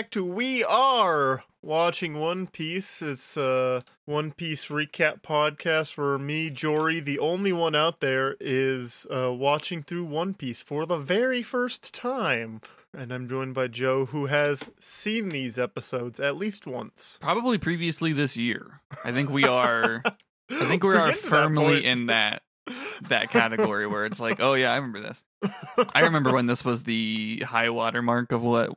back to We Are Watching One Piece. It's a One Piece recap podcast where me, Jory, the only one out there, is uh, watching through One Piece for the very first time. And I'm joined by Joe, who has seen these episodes at least once. Probably previously this year. I think we are. I think we are to that firmly in that that category where it's like, oh yeah, I remember this. I remember when this was the high water mark of what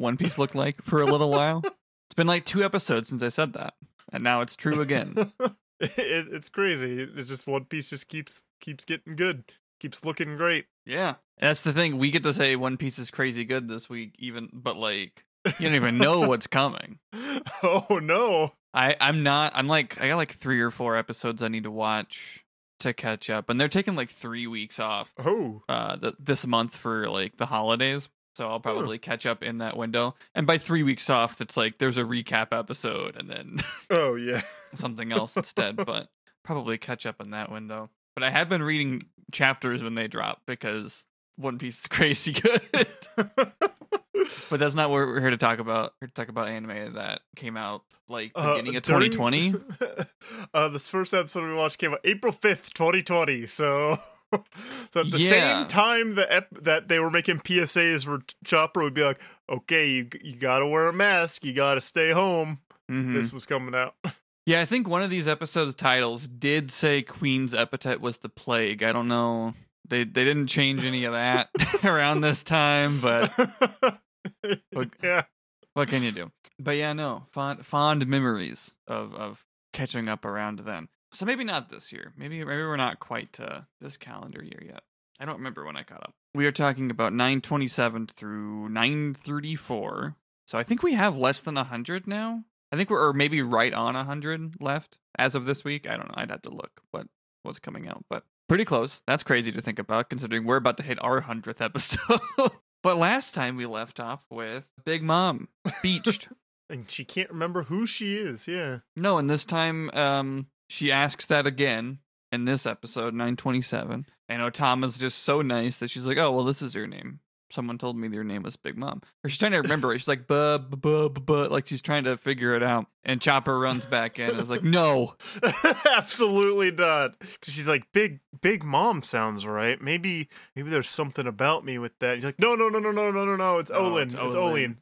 One Piece looked like for a little while. It's been like two episodes since I said that, and now it's true again. it, it's crazy. It's just One Piece just keeps keeps getting good, keeps looking great. Yeah, and that's the thing. We get to say One Piece is crazy good this week, even, but like you don't even know what's coming. oh no! I I'm not. I'm like I got like three or four episodes I need to watch to catch up, and they're taking like three weeks off Oh, uh th- this month for like the holidays. So I'll probably catch up in that window. And by three weeks off, it's like there's a recap episode and then oh yeah. something else instead. But probably catch up in that window. But I have been reading chapters when they drop because One Piece is crazy good. but that's not what we're here to talk about. We're here to talk about anime that came out like Uh, beginning of during- 2020. uh, this first episode we watched came out April fifth, twenty twenty. So, so at the Yeah. same time that ep- that they were making PSAs for Chopper would be like, okay, you you gotta wear a mask, you gotta stay home. Mhm. This was coming out. Yeah, I think one of these episodes' titles did say Queen's epithet was the plague. I don't know. They they didn't change any of that around this time, but Look- yeah. what can you do? But yeah, no. Fond fond memories of of catching up around then. So maybe not this year. Maybe maybe we're not quite to this calendar year yet. I don't remember when I caught up. We are talking about 927 through 934. So I think we have less than 100 now. I think we're or maybe right on 100 left as of this week. I don't know. I'd have to look what what's coming out, but pretty close. That's crazy to think about considering we're about to hit our 100th episode. but last time we left off with Big Mom beached. And she can't remember who she is. Yeah. no, and this time um she asks that again in this episode 927. And Otama's just so nice that she's like, "Oh, well this is your name." Someone told me your name was Big Mom. Or she's trying to remember it. She's like, buh, buh, buh, like she's trying to figure it out. And Chopper runs back in and is like, no, Absolutely not. 'Cause she's like, big, big mom sounds right. Maybe, maybe there's something about me with that. He's like, no, no, no, no, no, no, no, no. It's oh, Olin. it's It's Olin."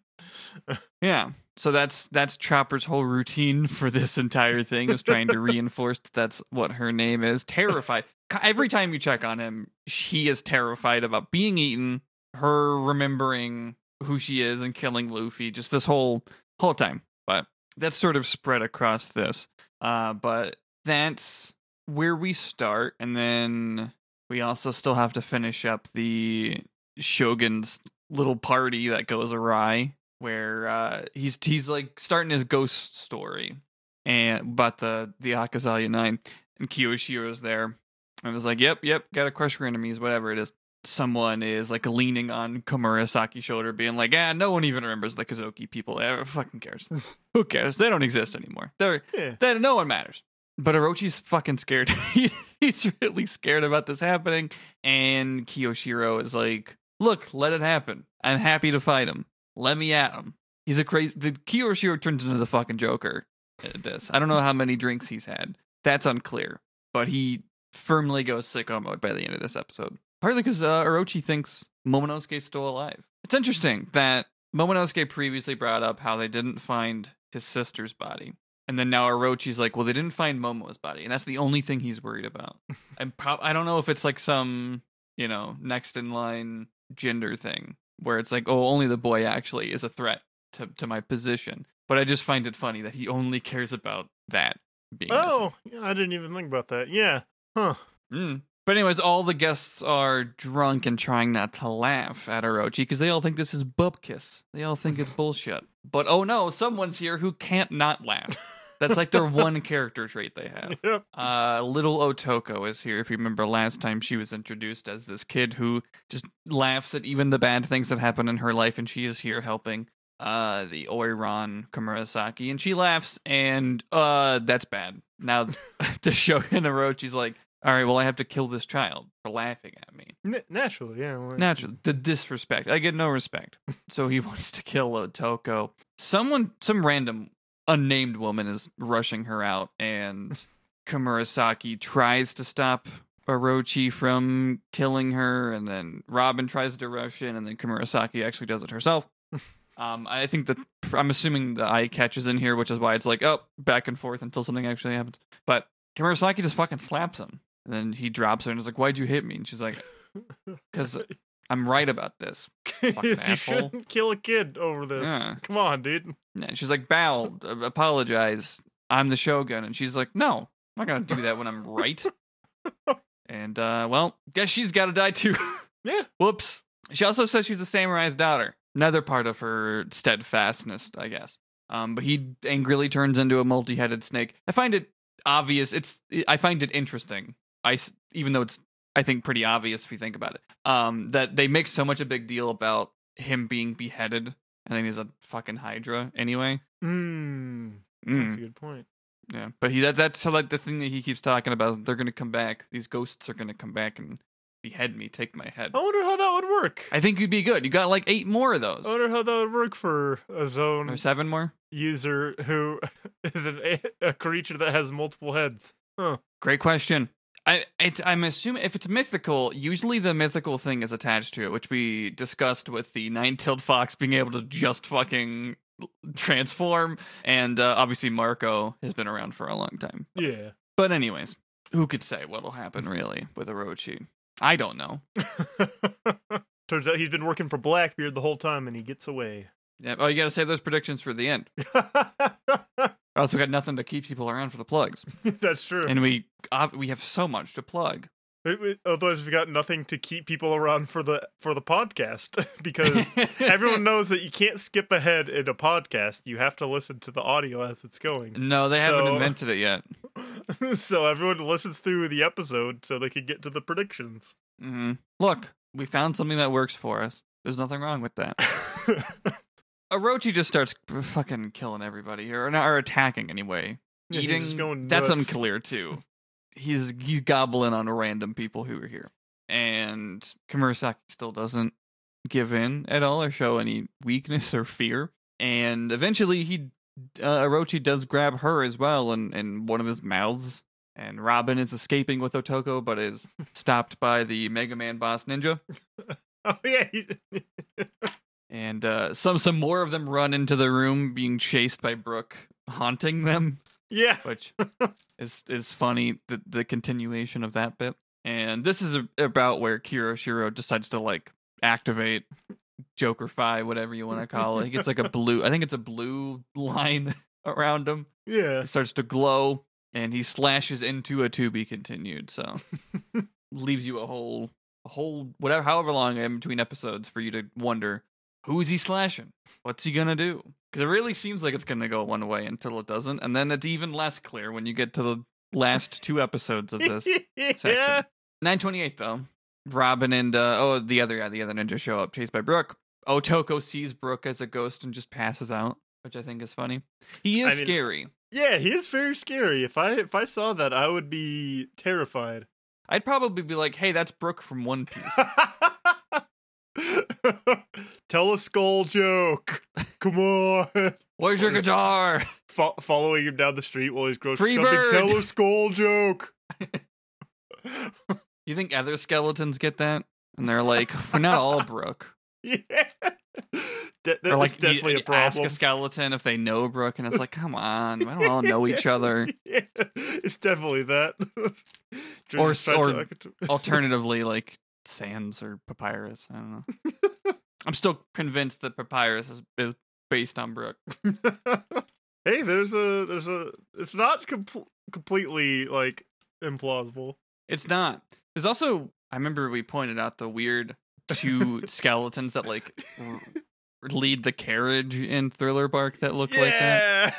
Olin. Yeah. So that's that's Chopper's whole routine for this entire thing is trying to reinforce that that's what her name is. Terrified. Every time you check on him, he is terrified about being eaten, her remembering who she is and killing Luffy just this whole whole time. But that's sort of spread across this. Uh but that's where we start and then we also still have to finish up the Shogun's little party that goes awry where uh, he's he's like starting his ghost story and about the the Akazaya Nine and Kyoshiro's there and it's like yep yep gotta crush your enemies whatever it is. Someone is like leaning on Komurasaki's shoulder being like ah no one even remembers the Kozuki people ever fucking cares. Who cares? They don't exist anymore. They're Yeah. they no one matters. But Orochi's fucking scared. He's really scared about this happening and Kyoshiro is like look let it happen. I'm happy to fight him let me at him. He's a crazy. The Kyoshiro turns into the fucking Joker. At this, I don't know how many drinks he's had. That's unclear. But he firmly goes sicko mode by the end of this episode. Partly because uh, Orochi thinks Momonosuke's still alive. It's interesting that Momonosuke previously brought up how they didn't find his sister's body. And then now Orochi's like, well, they didn't find Momo's body. And that's the only thing he's worried about. I'm prob- I don't know if it's like some, you know, next in line gender thing where it's like, oh, only the boy actually is a threat to, to my position. But I just find it funny that he only cares about that being. Oh, yeah, I didn't even think about that. Yeah. Huh. Mm. But anyways, all the guests are drunk and trying not to laugh at Orochi because they all think this is bupkis. They all think it's bullshit. But oh no, someone's here who can't not laugh. That's like their one character trait they have. Yep. Uh, little Otoko is here. If you remember last time, she was introduced as this kid who just laughs at even the bad things that happen in her life, and she is here helping uh the Oiran Komurasaki, and she laughs, and uh that's bad. Now the Shogun Orochi's like, all right, well, I have to kill this child for laughing at me. N- naturally, yeah. well, Naturally, the disrespect. I get no respect. So he wants to kill Otoko. Someone, some random unnamed woman is rushing her out, and Komurasaki tries to stop Orochi from killing her, and then Robin tries to rush in, and then Komurasaki actually does it herself. um, I think that I'm assuming the eye catches in here, which is why it's like, oh, back and forth until something actually happens. But Komurasaki just fucking slaps him. And then he drops her and is like, Why'd you hit me? And she's like, Because I'm right about this. You asshole. shouldn't kill a kid over this. Yeah. Come on, dude. And she's like, Bow, uh, apologize. I'm the Shogun. And she's like, No, I'm not going to do that when I'm right. and, uh, well, guess she's got to die too. Yeah. Whoops. She also says she's the samurai's daughter. Another part of her steadfastness, I guess. Um, but he angrily turns into a multi-headed snake. I find it obvious. It's I find it interesting. I even though it's I think pretty obvious if you think about it. Um, that they make so much a big deal about him being beheaded, and then he's a fucking hydra anyway. Mm, Mm, That's a good point. yeah, but he that that's like the thing that he keeps talking about. They're gonna come back. These ghosts are gonna come back and behead me, take my head. I wonder how that would work. I think you'd be good. You got like eight more of those. I wonder how that would work for a Zoan Or seven more. user who is an, a creature that has multiple heads. Huh. Great question. I it's, I'm assuming if it's mythical, usually the mythical thing is attached to it, which we discussed with the nine-tailed fox being able to just fucking transform, and uh, obviously Marco has been around for a long time. Yeah. But anyways, who could say what'll happen really with Orochi? I don't know. Turns out he's been working for Blackbeard the whole time and he gets away. Yeah. Oh, you got to save those predictions for the end. I also got nothing to keep people around for the plugs, That's true. and we uh, we have so much to plug. It- it- Otherwise, we've got nothing to keep people around for the for the podcast because everyone knows that you can't skip ahead in a podcast. You have to listen to the audio as it's going. No, they haven't invented it yet. so everyone listens through the episode so they can get to the predictions. hmm Look, we found something that works for us. There's nothing wrong with that. Orochi just starts fucking killing everybody here, or, not, or attacking anyway. Yeah, he's Eating. just going that's unclear too. He's he's gobbling on random people who are here, and Komurasaki still doesn't give in at all or show any weakness or fear. And eventually, he uh, Orochi does grab her as well, and in one of his mouths. And Robin is escaping with Otoko, but is stopped by the Mega Man boss ninja. oh yeah, and uh, some some more of them run into the room, being chased by Brooke, haunting them, yeah. which is is funny. The the continuation of that bit, and this is a, about where Kiroshiro decides to like activate Joker Fi, whatever you want to call it. He gets like a blue, I think it's a blue line around him. Yeah. It starts to glow, and he slashes into a to be continued. So leaves you a whole whole whatever however long in between episodes for you to wonder who's he slashing? What's he gonna do? Because it really seems like it's gonna go one way until it doesn't and then it's even less clear when you get to the last two episodes of this yeah. section. 928 though. Robin and uh oh the other yeah the other ninja show up chased by brooke otoko sees brooke as a ghost and just passes out which i think is funny. He is I mean- scary. Yeah, he is very scary. If I if I saw that, I would be terrified. i'd probably be like hey that's brooke from one piece Tell a skull joke. Come on. where's your guitar Fo- following him down the street while he's grocery shopping. bird. Tell a skull joke. You think other skeletons get that? And they're like, we're not all Brooke. yeah. That, Or that's like, definitely you a problem. ask a skeleton if they know Brooke, and it's like, come on, we don't all know each other. Yeah, it's definitely that. Or or to- I could- Alternatively, like Sans or papyrus. I don't know. I'm still convinced that papyrus is, is based on Brooke. hey, there's a there's a it's not com- completely like implausible. It's not. There's also, I remember we pointed out the weird two skeletons that like r- lead the carriage in Thriller Bark that look like that.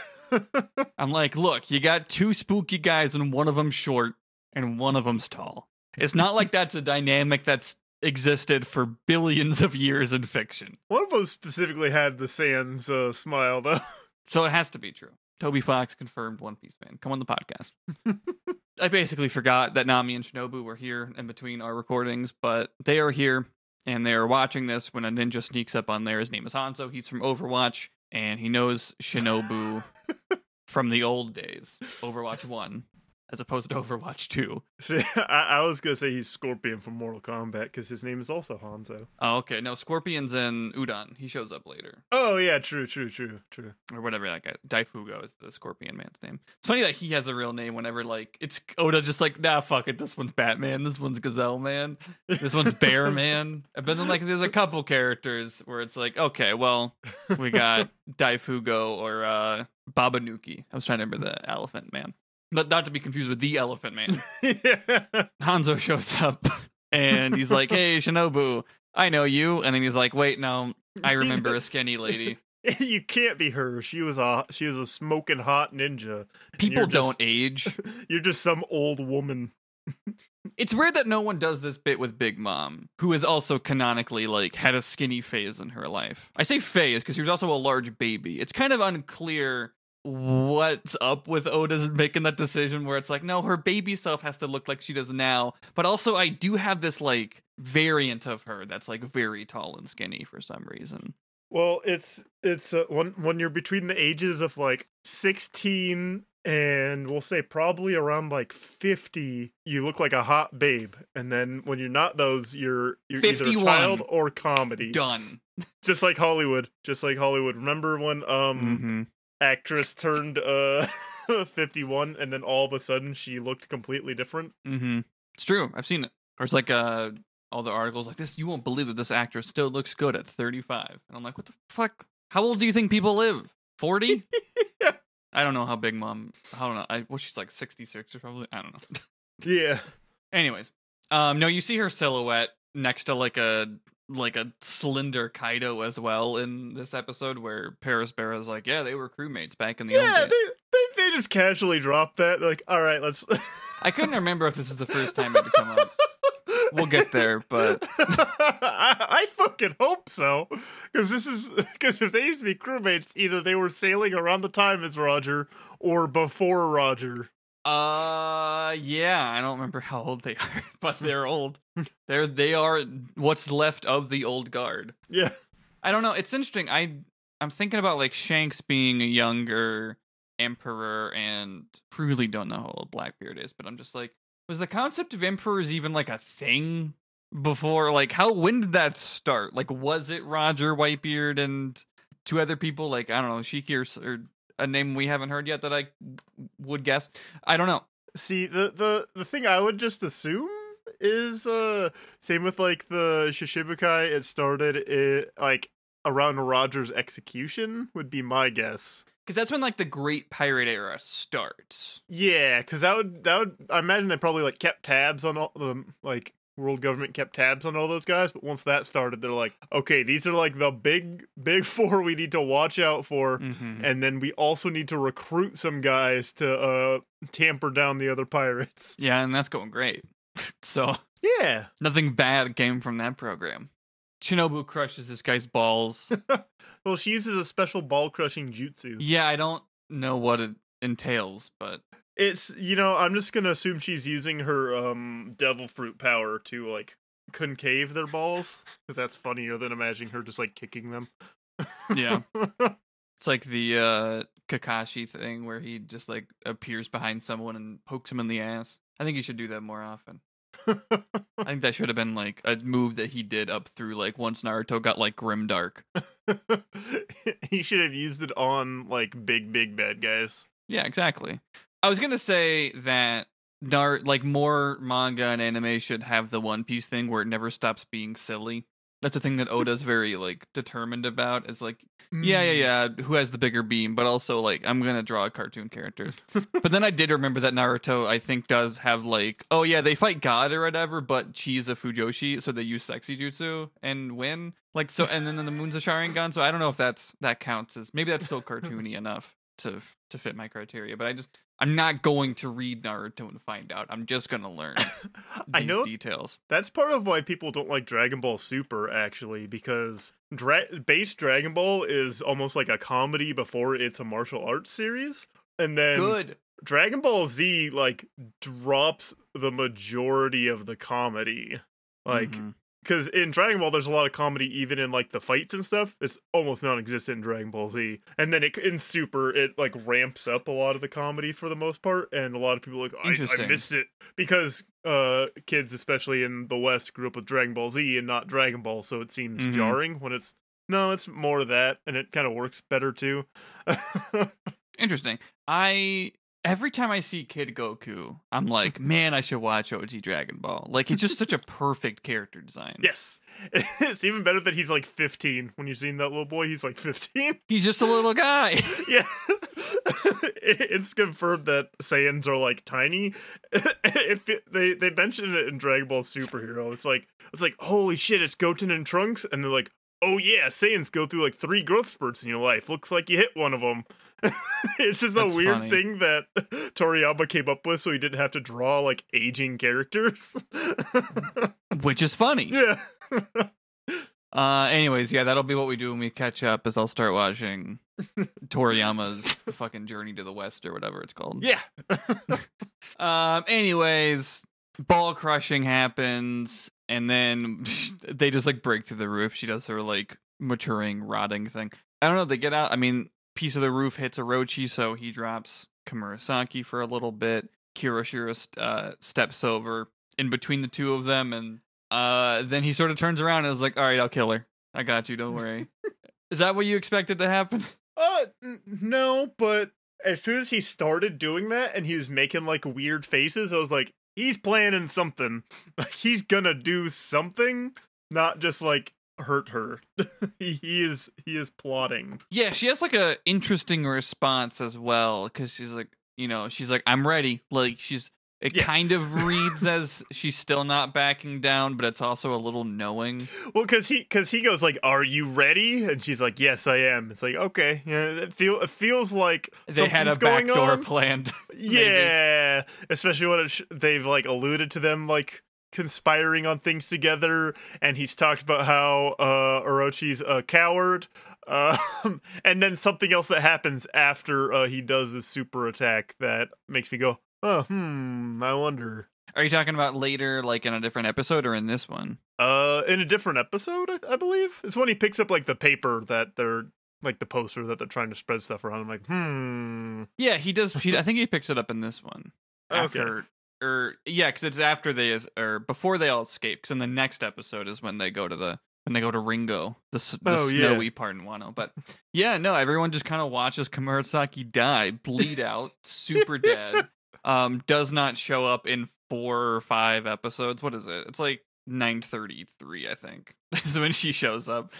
I'm like, look, you got two spooky guys and one of them's short and one of them's tall. It's not like that's a dynamic that's existed for billions of years in fiction. One of them specifically had the Sans uh, smile though. So it has to be true. Toby Fox confirmed One Piece fan. Come on the podcast. I basically forgot that Nami and Shinobu were here in between our recordings, but they are here and they are watching this when a ninja sneaks up on there. His name is Hanzo. He's from Overwatch and he knows Shinobu from the old days, Overwatch 1, as opposed to Overwatch 2. See, I, I was gonna say he's Scorpion from Mortal Kombat because his name is also Hanzo. Oh, okay. No, Scorpion's in Udon. He shows up later. Oh yeah, true, true, true, true. Or whatever that guy. Daifugo is the Scorpion man's name. It's funny that he has a real name whenever, like, it's Oda just like, nah, fuck it. This one's Batman. This one's Gazelle Man. This one's Bear Man. But then, like, there's a couple characters where it's like, okay, well, we got Daifugo or uh, Babanuki. I was trying to remember the Elephant Man. But not to be confused with the Elephant Man. yeah. Hanzo shows up and he's like, hey, Shinobu, I know you. And then he's like, wait, no, I remember a skinny lady. you can't be her. She was a she was a smoking hot ninja. People just- don't age. You're just some old woman. It's weird that no one does this bit with Big Mom, who is also canonically like had a skinny phase in her life. I say phase because she was also a large baby. It's kind of unclear what's up with Oda's making that decision where it's like, no, her baby self has to look like she does now. But also, I do have this like variant of her that's like very tall and skinny for some reason. Well, it's it's uh, when when you're between the ages of like 16 and we'll say probably around like 50, you look like a hot babe. And then when you're not those, you're you're either a child or comedy. Done. Just like Hollywood. Just like Hollywood. Remember when um hmm actress turned uh 51 and then all of a sudden she looked completely different? Mm-hmm. It's true. I've seen it. Or it's like uh all the articles like this. You won't believe that this actress still looks good at 35. And I'm like, what the fuck? How old do you think people live? 40? Yeah. I don't know how Big Mom. I don't know. I well, she's like 66 or probably. I don't know. Yeah. Anyways, um, no, you see her silhouette next to like a like a slender Kaido as well in this episode where Perospero's like, yeah, they were crewmates back in the Yeah, old they, days. they they just casually dropped that. They're like, all right, let's. I couldn't remember if this is the first time it would come up. We'll get there, but I, I fucking hope so, because this is because if they used to be crewmates, either they were sailing around the time as Roger or before Roger. Uh, yeah, I don't remember how old they are, but they're old. They're they are what's left of the old guard. Yeah, I don't know. It's interesting. I I'm thinking about like Shanks being a younger emperor, and truly don't know how old Blackbeard is. But I'm just like, was the concept of emperors even like a thing before? Like, how when did that start? Like, was it Roger Whitebeard and two other people? Like, I don't know, Shiki or, or a name we haven't heard yet that I would guess. I don't know. see the the the thing I would just assume is uh same with like the Shichibukai. It started it like around Roger's execution would be my guess. Because that's when like the Great Pirate Era starts. Yeah, because that would that would I imagine they probably like kept tabs on all the like world government kept tabs on all those guys. But once that started, they're like, okay, these are like the big big four we need to watch out for, Mm-hmm. and then we also need to recruit some guys to uh tamper down the other pirates. Yeah, and that's going great. so Yeah, nothing bad came from that program. Shinobu crushes this guy's balls. well, she uses a special ball crushing jutsu. yeah, I don't know what it entails, but It's you know I'm just gonna assume she's using her um devil fruit power to like concave their balls because that's funnier than imagining her just like kicking them. yeah. It's like the uh Kakashi thing where he just like appears behind someone and pokes him in the ass. I think he should do that more often. I think that should have been like a move that he did up through like once Naruto got like grim dark he should have used it on like big big bad guys. Yeah, exactly. I was gonna say that Nar like more manga and anime should have the One Piece thing where it never stops being silly. That's a thing that Oda's very like determined about. It's like, yeah, yeah, mm. yeah, who has the bigger beam, but also like I'm gonna draw a cartoon character. but then I did remember that Naruto, I think, does have like, oh yeah, they fight God or whatever, but she's a Fujoshi, so they use sexy jutsu and win. Like so, and then the moon's a Sharingan. So I don't know if that's that counts as maybe that's still cartoony enough to to fit my criteria. But I just I'm not going to read Naruto and find out. I'm just gonna learn I know details. that's part of why people don't like Dragon Ball Super actually because dra- base Dragon Ball is almost like a comedy before it's a martial arts series, and then Good. Dragon Ball Z like drops the majority of the comedy. Like Mhm. Because in Dragon Ball there's a lot of comedy even in like the fights and stuff. It's almost non-existent in Dragon Ball Z. And then it in Super it like ramps up a lot of the comedy for the most part and a lot of people are like I, I Interesting. miss it because uh kids especially in the West grew up with Dragon Ball Z and not Dragon Ball so it seems Mhm. jarring when it's no, it's more of that and it kind of works better too. Interesting. I every time I see Kid Goku, I'm like, mm-hmm. man, I should watch OG Dragon Ball. Like, he's just such a perfect character design. Yes. It's even better that he's like 15. When you're seeing that little boy, he's like 15. He's just a little guy. yeah. it's confirmed that Saiyans are like tiny. if it, they they mentioned it in Dragon Ball Superhero, it's like it's like holy shit, it's Goten and Trunks, and they're like, oh yeah, Saiyans go through like three growth spurts in your life. Looks like you hit one of them. it's just That's a weird funny. thing that Toriyama came up with, so he didn't have to draw like aging characters. which is funny. yeah. Uh, anyways, yeah, that'll be what we do when we catch up. Is I'll start watching Toriyama's fucking Journey to the West or whatever it's called. Yeah. Um. Anyways, ball crushing happens, and then they just like break through the roof. She does her like maturing, rotting thing. I don't know. They get out. I mean, piece of the roof hits Orochi, so he drops Komurasaki for a little bit. Kiroshiro uh, steps over in between the two of them, and uh, then he sort of turns around and is like, "All right, I'll kill her. I got you. Don't worry." is that what you expected to happen? Uh, n- no, but as soon as he started doing that and he was making like weird faces, I was like, he's planning something. Like he's gonna do something, not just like hurt her. he, he is he is plotting. Yeah, she has like a interesting response as well because she's like, you know, she's like, I'm ready. Like she's, it Yeah. kind of reads as she's still not backing down, but it's also a little knowing. Well, cause he cause he goes like, "Are you ready?" And she's like, "Yes, I am." It's like, okay, yeah, it feel it feels like They had a backdoor on. planned. Yeah, especially when sh- they've like alluded to them like conspiring on things together, and he's talked about how uh, Orochi's a coward, um, and then something else that happens after uh, he does this super attack that makes me go, oh, hmm, I wonder. Are you talking about later, like in a different episode, or in this one? Uh, in a different episode, I, I believe it's when he picks up like the paper that they're like the poster that they're trying to spread stuff around. I'm like, hmm. Yeah, he does. He, I think he picks it up in this one Okay. after, or yeah, because it's after they is or before they all escape. Because in the next episode is when they go to the when they go to Ringo, the, the Oh, yeah. snowy part in Wano. But yeah, no, everyone just kind of watches Komurasaki die, bleed out, super dead. Um, does not show up in four or five episodes. What is it? It's like nine thirty three, I think, is when she shows up.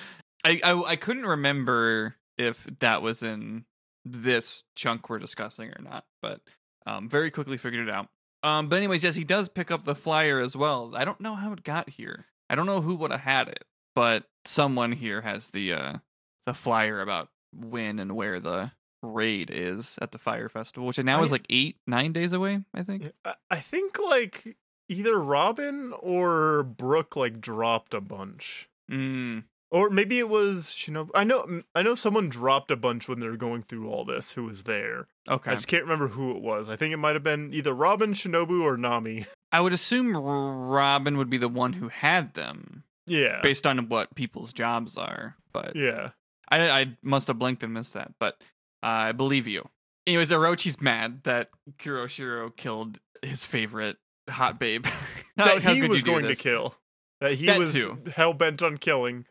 I, I I couldn't remember if that was in this chunk we're discussing or not, but um, very quickly figured it out. Um, but anyways, yes, he does pick up the flyer as well. I don't know how it got here. I don't know who would have had it, but someone here has the uh the flyer about when and where the raid is at the fire festival, which now is like eight nine days away. I think. I, I think like either Robin or Brooke like dropped a bunch. Mm, Or maybe it was Shinobu. I know I know someone dropped a bunch when they were going through all this who was there. okay. I just can't remember who it was. I think it might have been either Robin, Shinobu, or Nami. I would assume Robin would be the one who had them, Yeah. based on what people's jobs are. But Yeah. I, I must have blinked and missed that, but I believe you. Anyways, Orochi's mad that Kuroshiro killed his favorite hot babe. That he was going to kill. That he That was hell bent on killing.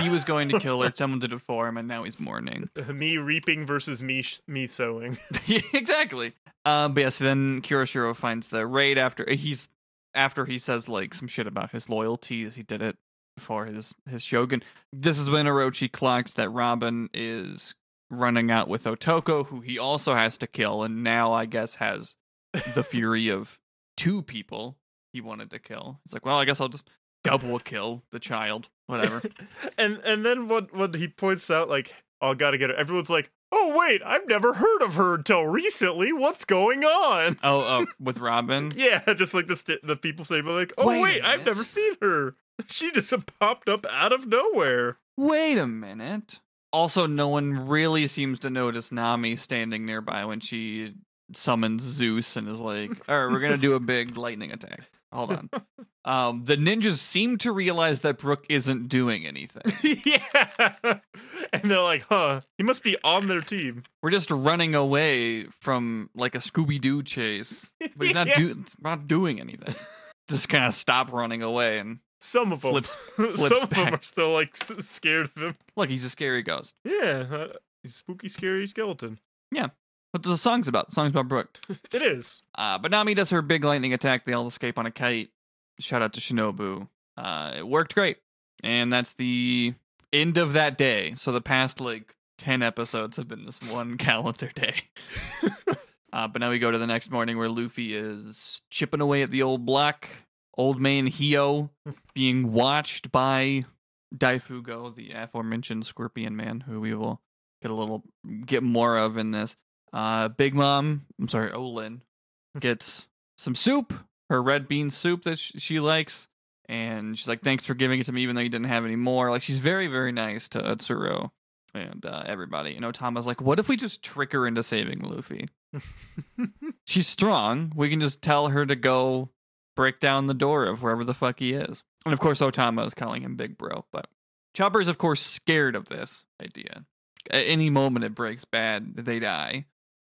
He was going to kill her. Someone did it for him, and now he's mourning. me reaping versus me sh- me sowing. Yeah, exactly. Um, but yes, then Kuroshiro finds the raid after he's after he says like some shit about his loyalty as he did it for his his shogun. This is when Orochi clocks that Robin is running out with Otoko, who he also has to kill, and now I guess has the fury of two people he wanted to kill. He's like, well, I guess I'll just double kill the child, whatever. and and then what what he points out like oh gotta get her. everyone's like oh wait i've never heard of her until recently what's going on oh, uh, with Robin. yeah just like the st- the people say but like oh Wait wait, i've never seen her she just popped up out of nowhere Wait a minute. Also, no one really seems to notice Nami standing nearby when she summons Zeus and is like, "All right, we're gonna do a big lightning attack." Hold on. Um, the ninjas seem to realize that Brooke isn't doing anything. yeah. And they're like, huh, he must be on their team. We're just running away from like a Scooby Doo chase, but he's not Yeah. do- not doing anything. Just kind of stop running away and Some of them. Flips- Some flips of them are still like s- scared of him. look, he's a scary ghost. Yeah. Uh, he's a spooky, scary skeleton. Yeah. What the song's about? The song's about Brooke. It is. Uh, but Nami does her big lightning attack. They all escape on a kite. Shout out to Shinobu. Uh, it worked great. And that's the end of that day. So the past like 10 episodes have been this one calendar day. uh, but now we go to the next morning where Luffy is chipping away at the old block. Old man Hyo being watched by Daifugo, the aforementioned scorpion man, who we will get a little get more of in this. Uh, Big Mom, I'm sorry, Olin, gets some soup, her red bean soup that sh- she likes, and she's like, "Thanks for giving it to me, even though you didn't have any more." Like she's very, very nice to Otsuru and uh, everybody. And Otama's like, "What if we just trick her into saving Luffy? She's strong. We can just tell her to go break down the door of wherever the fuck he is." And of course, Otama is calling him Big Bro, but Chopper is of course scared of this idea. At any moment it breaks bad, they die.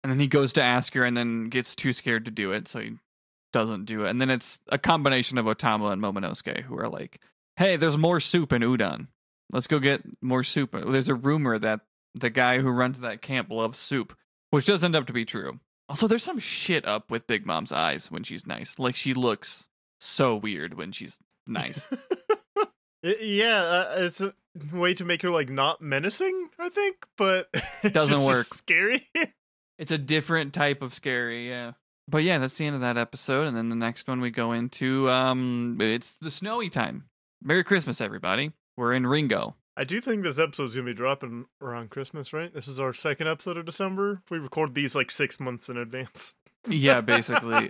And then he goes to ask her and then gets too scared to do it, so he doesn't do it. And then it's a combination of Otama and Momonosuke who are like, hey, there's more soup in Udon. Let's go get more soup. There's a rumor that the guy who runs that camp loves soup, which does end up to be true. Also, there's some shit up with Big Mom's eyes when she's nice. Like, she looks so weird when she's nice. Yeah, uh, it's a way to make her like not menacing, I think, but it's Doesn't just work. Scary. It's a different type of scary, yeah. But yeah, that's the end of that episode, and then the next one we go into um it's the snowy time. Merry Christmas, everybody. We're in Ringo. I do think this episode's gonna be dropping around Christmas, right? This is our second episode of December. We record these like six months in advance. Yeah, basically.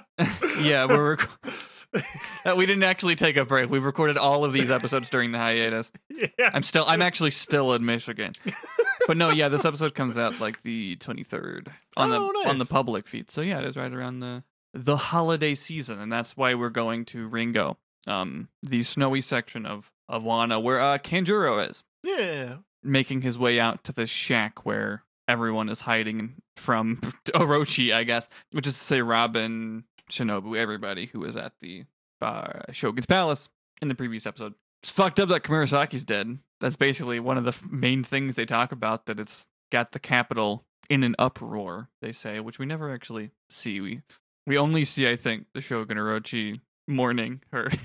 yeah, we're rec- we didn't actually take a break. We've recorded all of these episodes during the hiatus. yeah. I'm still I'm actually still in Michigan. But no, yeah, this episode comes out like the 23rd on Oh, the on the public feed. So yeah, it is right around the the holiday season, and that's why we're going to Ringo, um, the snowy section of of Wano, where uh, Kanjuro is Yeah. making his way out to the shack where everyone is hiding from Orochi, I guess, which is to say Robin, Shinobu, everybody who was at the uh, Shogun's palace in the previous episode. It's fucked up that Komurasaki's dead. That's basically one of the f- main things they talk about. That it's got the capital in an uproar. They say, which we never actually see. We we only see, I think, the Shogun Orochi mourning her.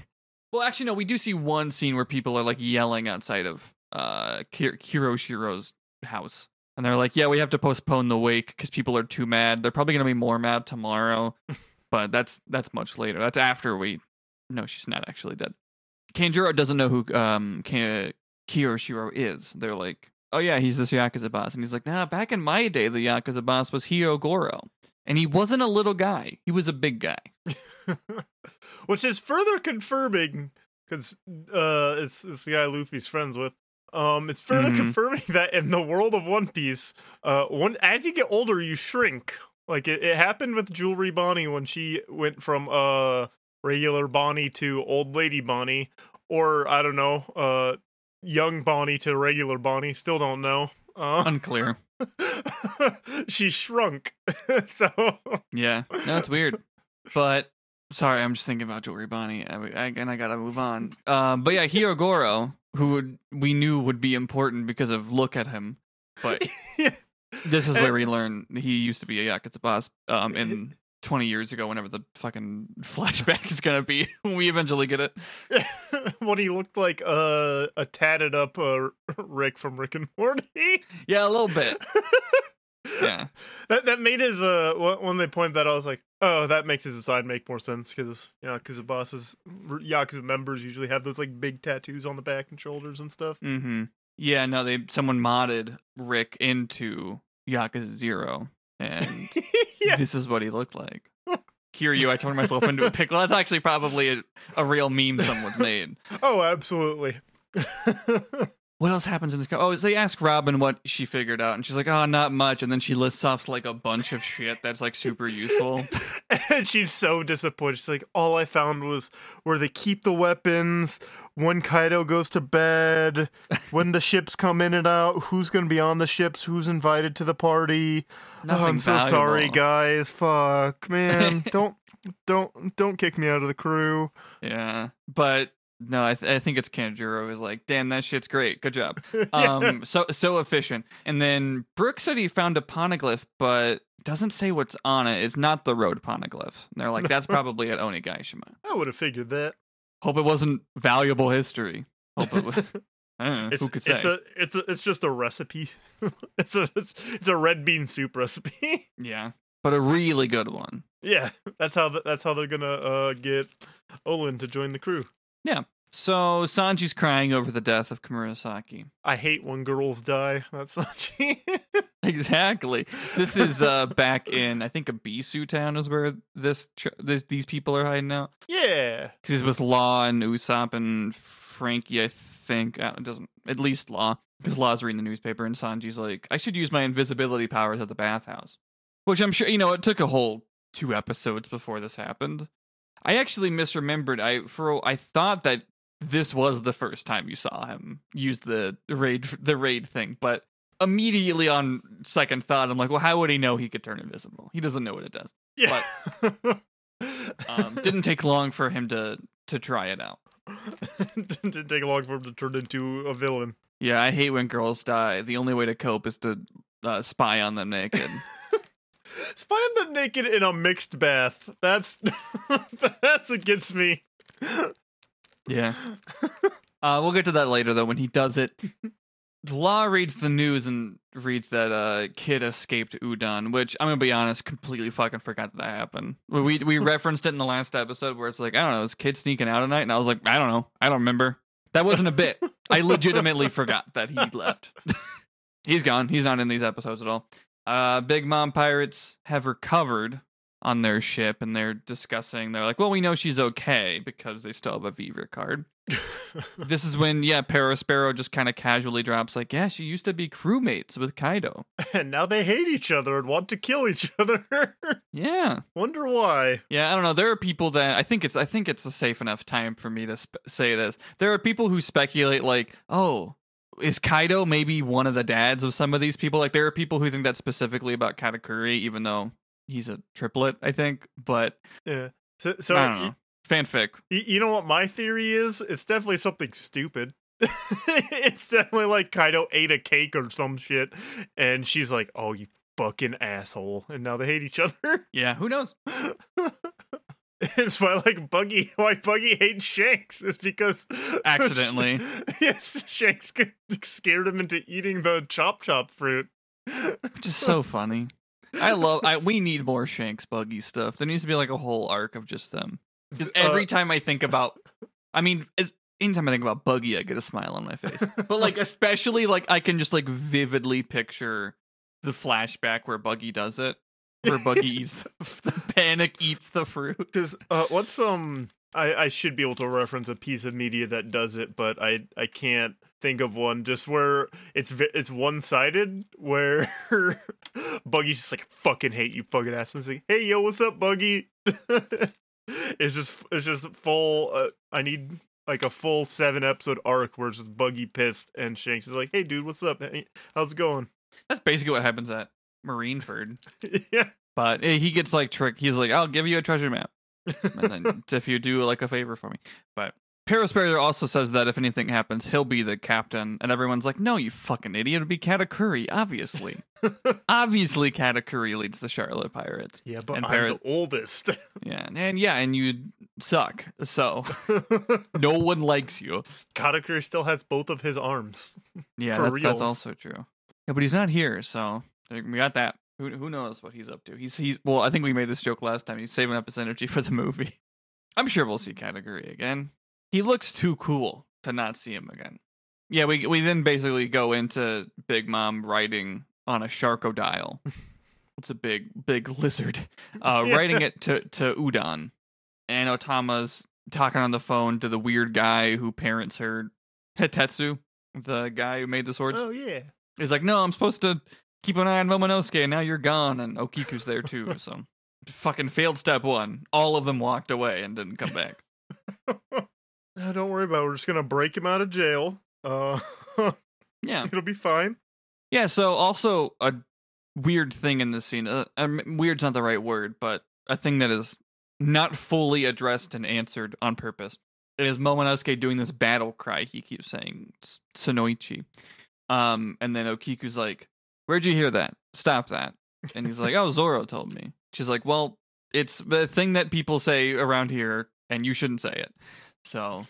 well, actually, no. We do see one scene where people are like yelling outside of uh Ki- Kiroshiro's house. And they're like, yeah, we have to postpone the wake because people are too mad. They're probably going to be more mad tomorrow. but that's that's much later. That's after we. No, she's not actually dead. Kanjuro doesn't know who um Ki- Kyoshiro is. They're like, oh yeah, he's this Yakuza boss. And he's like, nah, back in my day, the Yakuza boss was Hyogoro. And he wasn't a little guy. He was a big guy. Which is further confirming because uh, it's it's the guy Luffy's friends with. Um, it's further Mhm. confirming that in the world of One Piece, uh, one as you get older, you shrink. Like it, it happened with Jewelry Bonnie when she went from uh regular Bonnie to old lady Bonnie, or I don't know, uh, young Bonnie to regular Bonnie. Still don't know. Uh, Unclear. she shrunk. so Yeah, no, it's weird. But sorry, I'm just thinking about Jewelry Bonnie, I, I, and I gotta move on. Um, but yeah, Hyogoro, who would, we knew would be important because of look at him, but this is where we learn he used to be a Yakuza boss. Um, in 20 years ago, whenever the fucking flashback is gonna be, when we eventually get it. what he looked like uh, a tatted up uh, Rick from Rick and Morty. Yeah, a little bit. Yeah. that that made his uh wh- when they pointed that out, I was like, oh, that makes his design make more sense because yeah, because the bosses, Yakuza members usually have those like big tattoos on the back and shoulders and stuff. Mm-hmm. Yeah, no, they someone modded Rick into Yakuza Zero, and yeah, this is what he looked like. Kiryu, I turned myself into a pickle. That's actually probably a, a real meme someone's made. oh, absolutely. what else happens in this? co- Oh, they ask Robin what she figured out, and she's like, "Oh, not much." And then she lists off like a bunch of shit that's like super useful. and she's so disappointed. She's like, all I found was where they keep the weapons, when Kaido goes to bed, when the ships come in and out, who's going to be on the ships, who's invited to the party. Oh, I'm so sorry, guys. Fuck, man. don't, don't, don't kick me out of the crew. Yeah, but no, I, th- I think it's Kanjuro is like, "Damn, that shit's great. Good job." Um, so so efficient. And then Brooke said he found a poneglyph, but doesn't say what's on it. It's not the road poneglyph. And they're like, "That's probably at Onigashima." I would have figured that. Hope it wasn't valuable history. Hope it was. Know, It's, who could say? it's a it's a, it's just a recipe. it's a it's, it's a red bean soup recipe. yeah, but a really good one. yeah, that's how the, that's how they're gonna uh, get Olin to join the crew. So Sanji's crying over the death of Komurasaki. I hate when girls die. That's Sanji. Exactly. This is uh back in I think Ebisu town is where this, this these people are hiding out. yeah. because he's with Law and Usopp and Franky. I think it doesn't at least Law because Law's reading the newspaper and Sanji's like, I should use my invisibility powers at the bathhouse, which I'm sure you know. It took a whole two episodes before this happened. I actually misremembered. I for I thought that this was the first time you saw him use the raid the raid thing, but immediately on second thought, I'm like, well, how would he know he could turn invisible? He doesn't know what it does. Yeah. Um, didn't take long for him to to try it out. didn't didn't take long for him to turn into a villain. Yeah, I hate when girls die. The only way to cope is to uh, spy on them naked. Spy on them naked in a mixed bath. That's that's against me. yeah. Uh, we'll get to that later, though. When he does it, Law reads the news and reads that uh, Kid escaped Udon, which I'm gonna be honest, completely fucking forgot that, that happened. We we referenced it in the last episode where it's like I don't know, is Kid sneaking out at night, and I was like, I don't know, I don't remember. That wasn't a bit. I legitimately forgot that he left. He's gone. He's not in these episodes at all. Uh, Big Mom Pirates have recovered on their ship, and they're discussing. They're like, "Well, we know she's okay because they still have a Vivre card." This is when, yeah, Perospero just kind of casually drops, like, "Yeah, she used to be crewmates with Kaido." and now they hate each other and want to kill each other. Yeah, Wonder why. yeah. I don't know. There are people that I think it's. I think it's a safe enough time for me to sp- say this. There are people who speculate, like, "Oh." Is Kaido maybe one of the dads of some of these people? Like, there are people who think that specifically about Katakuri, even though he's a triplet, I think. But Yeah. So, so I don't know. Fanfic. y- you know what my theory is? It's definitely something stupid. it's definitely like Kaido ate a cake or some shit, and she's like, "Oh, you fucking asshole!" And now they hate each other. Yeah, who knows? it's why like Buggy, why Buggy hates Shanks is because Accidentally. yes, Shanks scared him into eating the chop chop fruit. Which is so funny. I love. I we need more Shanks Buggy stuff. There needs to be like a whole arc of just them. Because every Uh, time I think about, I mean, as, anytime I think about Buggy, I get a smile on my face. But like, especially like, I can just like vividly picture the flashback where Buggy does it, where Buggy eats the, the panic eats the fruit. Because uh, what's um, I I should be able to reference a piece of media that does it, but I I can't think of one. Just where it's it's one sided, where Buggy's just like fucking hate you, fucking ass. And like, hey yo, what's up, Buggy? it's just it's just full. Uh, I need like a full seven episode arc where it's just Buggy pissed and Shanks is like, hey dude, what's up? Hey, how's it going? That's basically what happens at Marineford. yeah. But eh, he gets like tricked. He's like, "I'll give you a treasure map." and then if you do like a favor for me. But Perospero also says that if anything happens, he'll be the captain, and everyone's like, "No, you fucking idiot! It'd be Katakuri, obviously. obviously, Katakuri leads the Charlotte Pirates. Yeah, but And I'm Parrot- the oldest. Yeah, and yeah, and you suck. So no one likes you. Katakuri still has both of his arms. Yeah, For that's, that's also true. Yeah, but he's not here, so we got that. Who, who knows what he's up to? He's he's well. I think we made this joke last time. He's saving up his energy for the movie. I'm sure we'll see Katakuri again. He looks too cool to not see him again. Yeah, we we then basically go into Big Mom riding on a sharkodile. it's a big big lizard. Uh, Yeah. riding it to to Udon, and Otama's talking on the phone to the weird guy who parents her, Hitetsu. the guy who made the swords. Oh yeah. He's like, no, I'm supposed to keep an eye on Momonosuke, and now you're gone, and Okiku's there too. So, fucking failed step one. All of them walked away and didn't come back. Uh, don't worry about it. We're just gonna break him out of jail. Uh, Yeah, it'll be fine. yeah. So also a weird thing in this scene. Uh, weird's not the right word, but a thing that is not fully addressed and answered on purpose. It is Momonosuke doing this battle cry. He keeps saying "S- Sonoichi, um, and then Okiku's like, "Where'd you hear that? Stop that!" And he's like, "Oh, Zoro told me." She's like, "Well, it's the thing that people say around here, and you shouldn't say it." So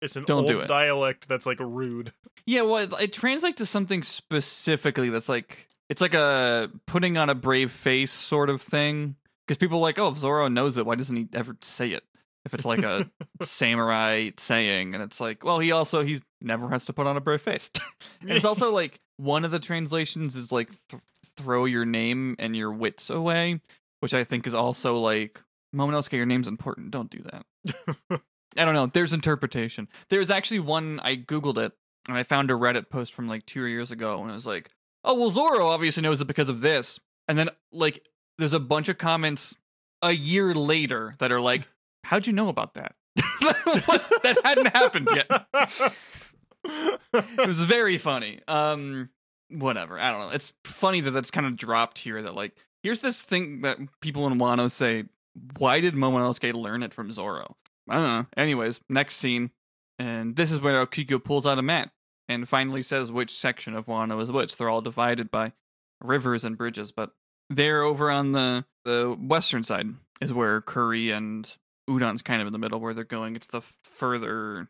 it's an Don't old do it. dialect that's like rude. yeah, well, it, it translates to something specifically that's like it's like a putting on a brave face sort of thing. Because people are like, oh, if Zoro knows it, why doesn't he ever say it? If it's like a samurai saying, and it's like, well, he also he's never has to put on a brave face. and it's also like one of the translations is like th- throw your name and your wits away, which I think is also like Momonosuke, your name's important. Don't do that. I don't know. There's interpretation. There's actually one I googled it and I found a Reddit post from like two years ago, and it was like, "Oh well, Zoro obviously knows it because of this." And then like, there's a bunch of comments a year later that are like, "How'd you know about that?" That hadn't happened yet. It was very funny. Um, whatever. I don't know. It's funny that that's kind of dropped here. That like, here's this thing that people in Wano say. Why did Momonosuke learn it from Zoro? I don't know. Anyways, next scene, and this is where Okiku pulls out a map and finally says which section of Wano is which. They're all divided by rivers and bridges, but they're over on the the western side is where Kuri and Udon's kind of in the middle where they're going. It's the further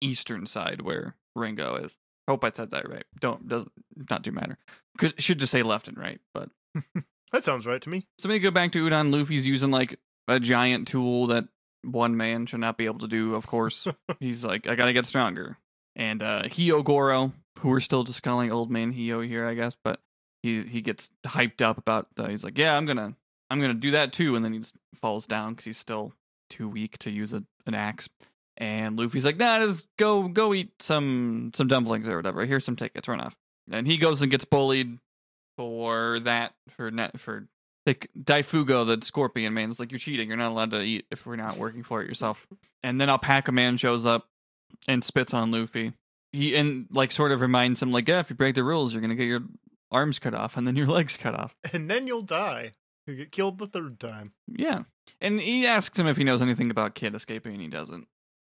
eastern side where Ringo is. Hope I said that right. Don't doesn't not do matter. Could should just say left and right, but that sounds right to me. so maybe go back to Udon. Luffy's using like a giant tool that one man should not be able to do. Of course, he's like, I gotta get stronger. And uh Hyogoro, who we're still just calling old man Hyo here, I guess, but he he gets hyped up about. Uh, he's like, yeah, I'm gonna I'm gonna do that too, and then he just falls down because he's still too weak to use a, an axe. And Luffy's like, nah, just go go eat some some dumplings or whatever. Here's some tickets, run off. And he goes and gets bullied for that for net for like Daifugo, the scorpion man, It's like, You're cheating, you're not allowed to eat if we're not working for it yourself. And then Alpaca Man shows up and spits on Luffy. He and like sort of reminds him, like, yeah, if you break the rules, you're gonna get your arms cut off and then your legs cut off. And then you'll die. You get killed the third time. Yeah. And he asks him if he knows anything about Kid escaping, and he doesn't.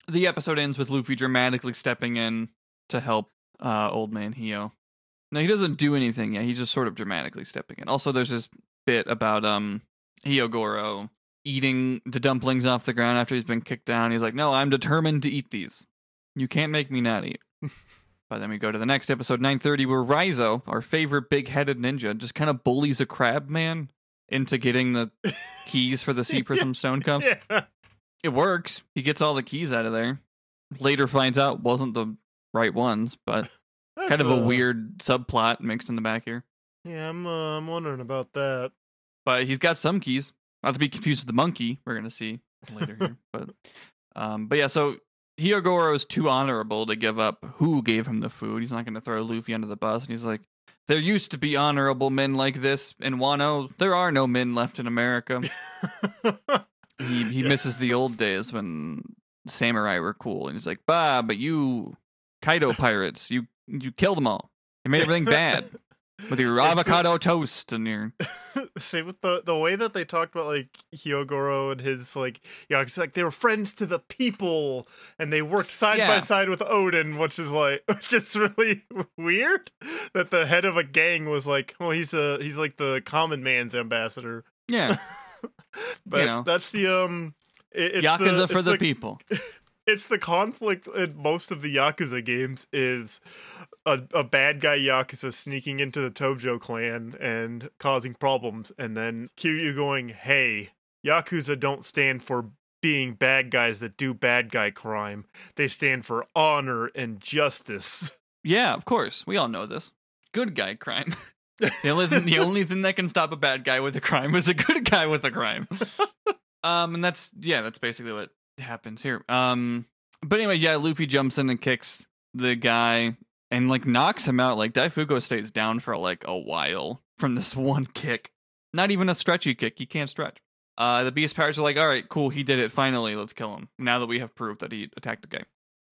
The episode ends with Luffy dramatically stepping in to help uh, Old Man Hyo. No, he doesn't do anything yet. He's just sort of dramatically stepping in. Also, there's this bit about um Hyogoro eating the dumplings off the ground after he's been kicked down. He's like, "No, I'm determined to eat these. You can't make me not eat." but then we go to the next episode, 9:30, where Raizo, our favorite big-headed ninja, just kind of bullies a crab man into getting the keys for the Sea Prism Stone Cup. Yeah. It works. He gets all the keys out of there. Later finds out wasn't the right ones, but kind of a uh, weird subplot mixed in the back here. Yeah, I'm uh, I'm wondering about that. But he's got some keys. Not to be confused with the monkey. We're gonna see later here. But um, but yeah. So Hyogoro is too honorable to give up who gave him the food. He's not gonna throw Luffy under the bus. And he's like, there used to be honorable men like this in Wano. There are no men left in America. he he Yeah. misses the old days when samurai were cool, and he's like, "Bah, but you Kaido pirates, you you killed them all. You made everything bad with your avocado toast and your See with the the way that they talked about like Hyogoro and his like yeah, it's like they were friends to the people and they worked side by side with Oden, which is like which is really weird. That the head of a gang was like, well, he's the he's like the common man's ambassador. yeah But you know. that's the um it, it's yakuza the, for it's the, people. It's the conflict in most of the Yakuza games is a, a bad guy Yakuza sneaking into the Tojo clan and causing problems, and then Kiryu going, hey, Yakuza don't stand for being bad guys that do bad guy crime. They stand for honor and justice. Yeah, of course. We all know this. Good guy crime. the only thing, the only thing that can stop a bad guy with a crime is a good guy with a crime. um, and that's yeah, that's basically what happens here. Um, but anyway, yeah, Luffy jumps in and kicks the guy and like knocks him out. Like Daifugo stays down for like a while from this one kick. Not even a stretchy kick. He can't stretch. Uh, the Beast Pirates are like, all right, cool, he did it. Finally, let's kill him. Now that we have proof that he attacked the guy.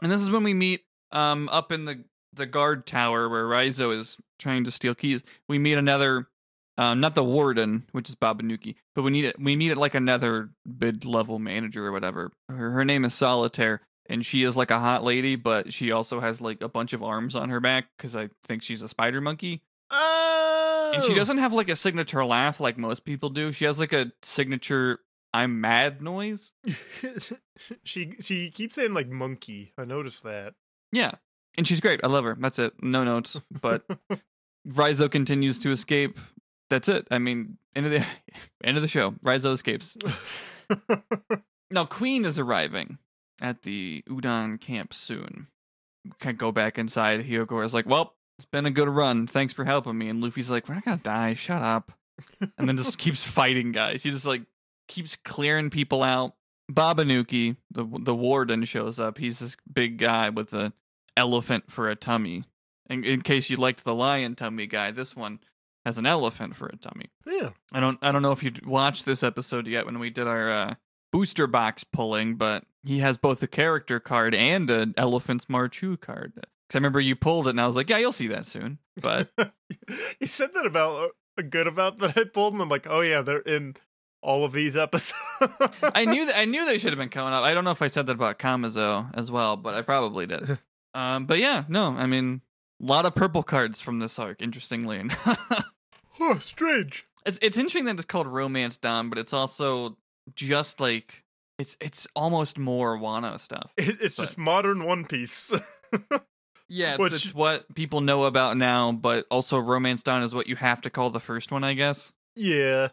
And this is when we meet um up in the the guard tower where Raizo is trying to steal keys. We meet another, um, not the warden, which is Babanuki, but we need it. We meet it like another mid level manager or whatever. Her, her name is Solitaire, and she is like a hot lady, but she also has like a bunch of arms on her back because I think she's a spider monkey. Oh! And she doesn't have like a signature laugh like most people do. She has like a signature "I'm mad" noise. she she keeps saying like monkey. I noticed that. Yeah, and she's great. I love her. That's it. No notes. But Raizo continues to escape. That's it. I mean, end of the end of the show. Raizo escapes. Now Queen is arriving at the Udon camp soon. Can't go back inside. Hyoko is like, "Well, it's been a good run. Thanks for helping me." And Luffy's like, "We're not gonna die. Shut up." And then just keeps fighting guys. He just like keeps clearing people out. Babanuki, the the warden, shows up. He's this big guy with an elephant for a tummy. In, in case you liked the lion tummy guy, this one has an elephant for a tummy. yeah. I don't I don't know if you watched this episode yet when we did our uh, booster box pulling, but he has both a character card and an Elephant's Marchu card. Because I remember you pulled it, and I was like, yeah, you'll see that soon. But you said that about a good about that I pulled, and I'm like, oh yeah, they're in all of these episodes. I knew that I knew they should have been coming up. I don't know if I said that about Kamazo as well, but I probably did. Um, but yeah, no, I mean, a lot of purple cards from this arc. Interestingly, oh, strange. it's it's interesting that it's called Romance Dawn, but it's also just like it's it's almost more Wano stuff. It, it's But- just modern One Piece. Yeah, it's, Which- it's what people know about now, but also Romance Dawn is what you have to call the first one, I guess. yeah,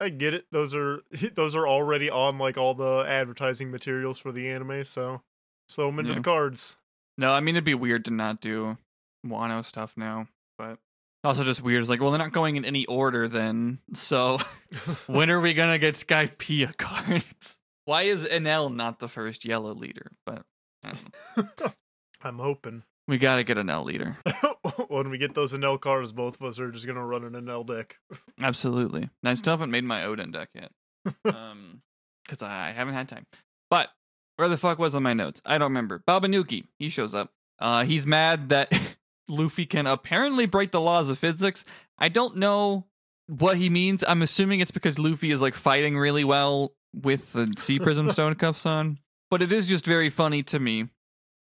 I get it. Those are those are already on like all the advertising materials for the anime, so throw them into Yeah. the cards. No, I mean it'd be weird to not do Wano stuff now, but also just weird. It's like, well, they're not going in any order then. So when are we gonna get Skypiea cards? Why is Enel not the first yellow leader? But I'm hoping we gotta get an L leader. when we get those Enel cards, both of us are just gonna run an Enel deck. Absolutely. And I still haven't made my Oden deck yet. Um, because I haven't had time. But where the fuck was on my notes? I don't remember. Babanuki, he shows up. Uh, he's mad that Luffy can apparently break the laws of physics. I don't know what he means. I'm assuming it's because Luffy is like fighting really well with the Sea Prism Stone cuffs on. But it is just very funny to me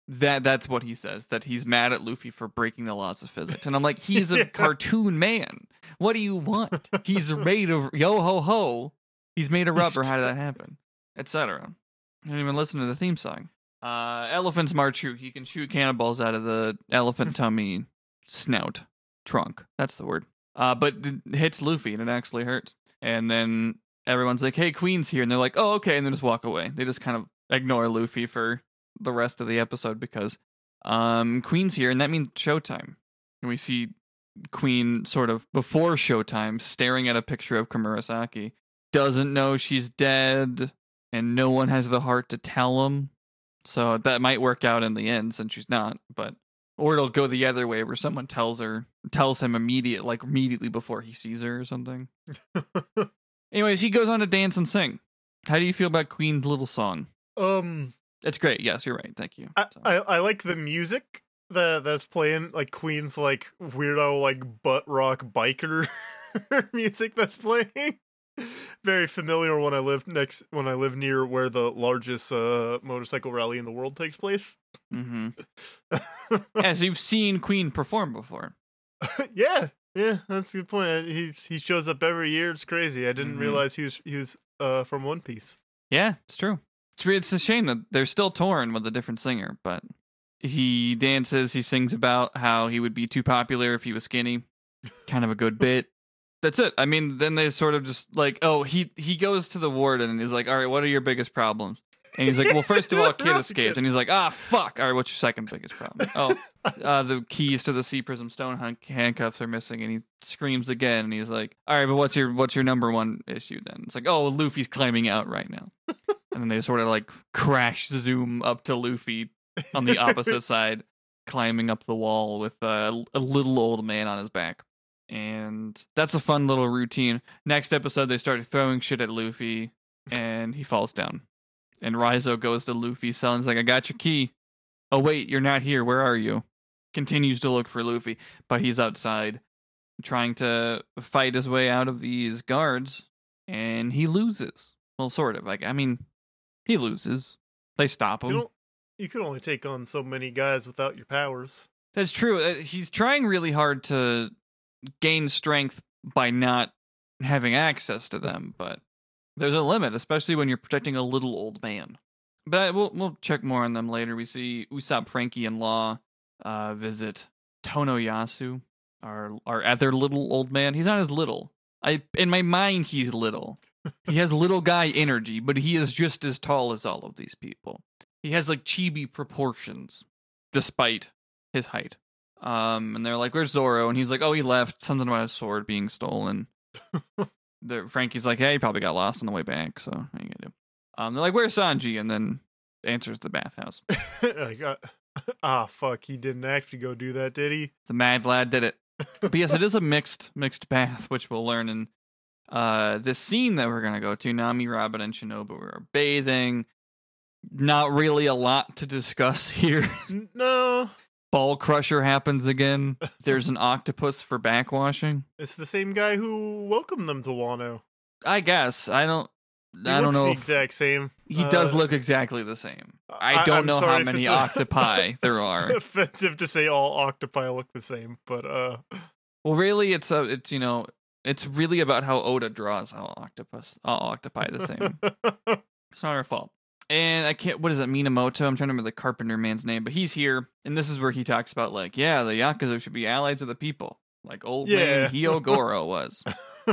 that that's what he says that he's mad at Luffy for breaking the laws of physics. And I'm like, he's a Yeah. cartoon man. What do you want? He's made of yo ho ho. He's made of rubber. How did that happen? Etc. I didn't even listen to the theme song. Uh, elephant's Marchu. He can shoot cannonballs out of the elephant tummy snout trunk. That's the word. Uh, but it hits Luffy and it actually hurts. And then everyone's like, "Hey, Queen's here," and they're like, "Oh, okay," and then just walk away. They just kind of ignore Luffy for the rest of the episode because um, Queen's here, and that means showtime. And we see Queen sort of before showtime staring at a picture of Komurasaki. Doesn't know she's dead, and no one has the heart to tell him. So that might work out in the end since she's not, but or it'll go the other way where someone tells her tells him immediate like immediately before he sees her or something. Anyways, he goes on to dance and sing. How do you feel about Queen's little song? um, It's great. Yes, you're right. Thank you. I, So- I I like the music that that's playing, like Queen's like weirdo like butt rock biker music that's playing. Very familiar when I lived next when I live near where the largest uh motorcycle rally in the world takes place. Mhm. Yeah, so you've seen Queen perform before. yeah, yeah, that's a good point. He he shows up every year. It's crazy. I didn't Mhm. realize he was he was uh from One Piece. Yeah, it's true. It's it's a shame that they're still torn with a different singer, but he dances. He sings about how he would be too popular if he was skinny. Kind of a good bit. That's it. I mean, then they sort of just like, oh, he he goes to the warden and he's like, all right, what are your biggest problems? And he's like, well, first of all, kid escaped. And he's like, ah, fuck. All right, what's your second biggest problem? Oh, uh, the keys to the Sea Prism Stone handcuffs are missing. And he screams again. And he's like, all right, but what's your what's your number one issue then? It's like, oh, Luffy's climbing out right now. and then they sort of like crash zoom up to Luffy on the opposite side. climbing up the wall with a, a little old man on his back. And that's a fun little routine. Next episode, they start throwing shit at Luffy, and he falls down. And Raizo goes to Luffy, selling like, "I got your key." Oh wait, you're not here. Where are you? Continues to look for Luffy, but he's outside, trying to fight his way out of these guards, and he loses. Well, sort of. Like, I mean, he loses. They stop him. You can only take on so many guys without your powers. That's true. Uh, He's trying really hard to gain strength by not having access to them, but there's a limit, especially when you're protecting a little old man. But we'll we'll check more on them later. We see Usopp, Franky, and Law uh, visit Tonoyasu, our our other little old man. He's not as little. I in my mind he's little. He has little guy energy, but he is just as tall as all of these people. He has like chibi proportions, despite his height. Um, and they're like, "Where's Zoro?" And he's like, "Oh, he left. Something about his sword being stolen." the Franky's like, "Hey, he probably got lost on the way back." So what are you gonna do? Um, they're like, "Where's Sanji?" And then answers the bathhouse. like, uh, ah, fuck, he didn't actually go do that, did he? The mad lad did it. But yes, it is a mixed mixed bath, which we'll learn in uh this scene that we're gonna go to. Nami, Robin, and Shinobu are bathing. Not really a lot to discuss here. No, Ball crusher happens again. There's an octopus for backwashing. it's the same guy who welcomed them to Wano. I guess I don't. He I don't know. the if- exact same. he does Uh, look exactly the same. I I- don't I'm know how many octopi there are. offensive to say all octopi look the same, but uh, Well, really, it's a. It's you know, it's really about how Oda draws all octopus, all octopi the same. It's not our fault. And I can't. What is it, Minamoto? I'm trying to remember the carpenter man's name, but he's here, and this is where he talks about like, yeah, the yakuza should be allies of the people, like old Yeah. man Hyogoro was.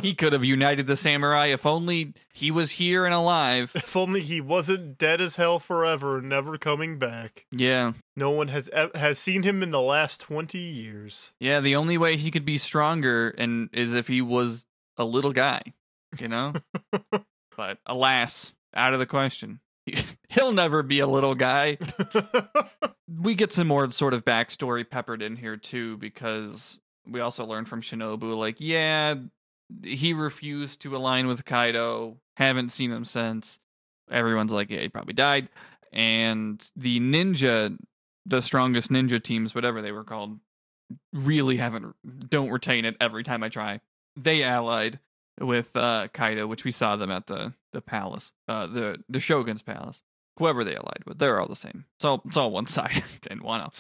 he could have united the samurai if only he was here and alive. if only he wasn't dead as hell forever, never coming back. Yeah, No one has has seen him in the last twenty years. yeah. The only way he could be stronger and is if he was a little guy, you know. but alas, out of the question. He'll never be a little guy. we get some more sort of backstory peppered in here too because we also learn from Shinobu like yeah he refused to align with Kaido. Haven't seen him since. Everyone's like yeah he probably died. And the ninja the strongest ninja teams whatever they were called really haven't don't retain it every time I try. They allied with uh Kaido which we saw them at the the palace uh the the shogun's palace whoever they allied with, they're all the same. It's all it's all one side in Wano.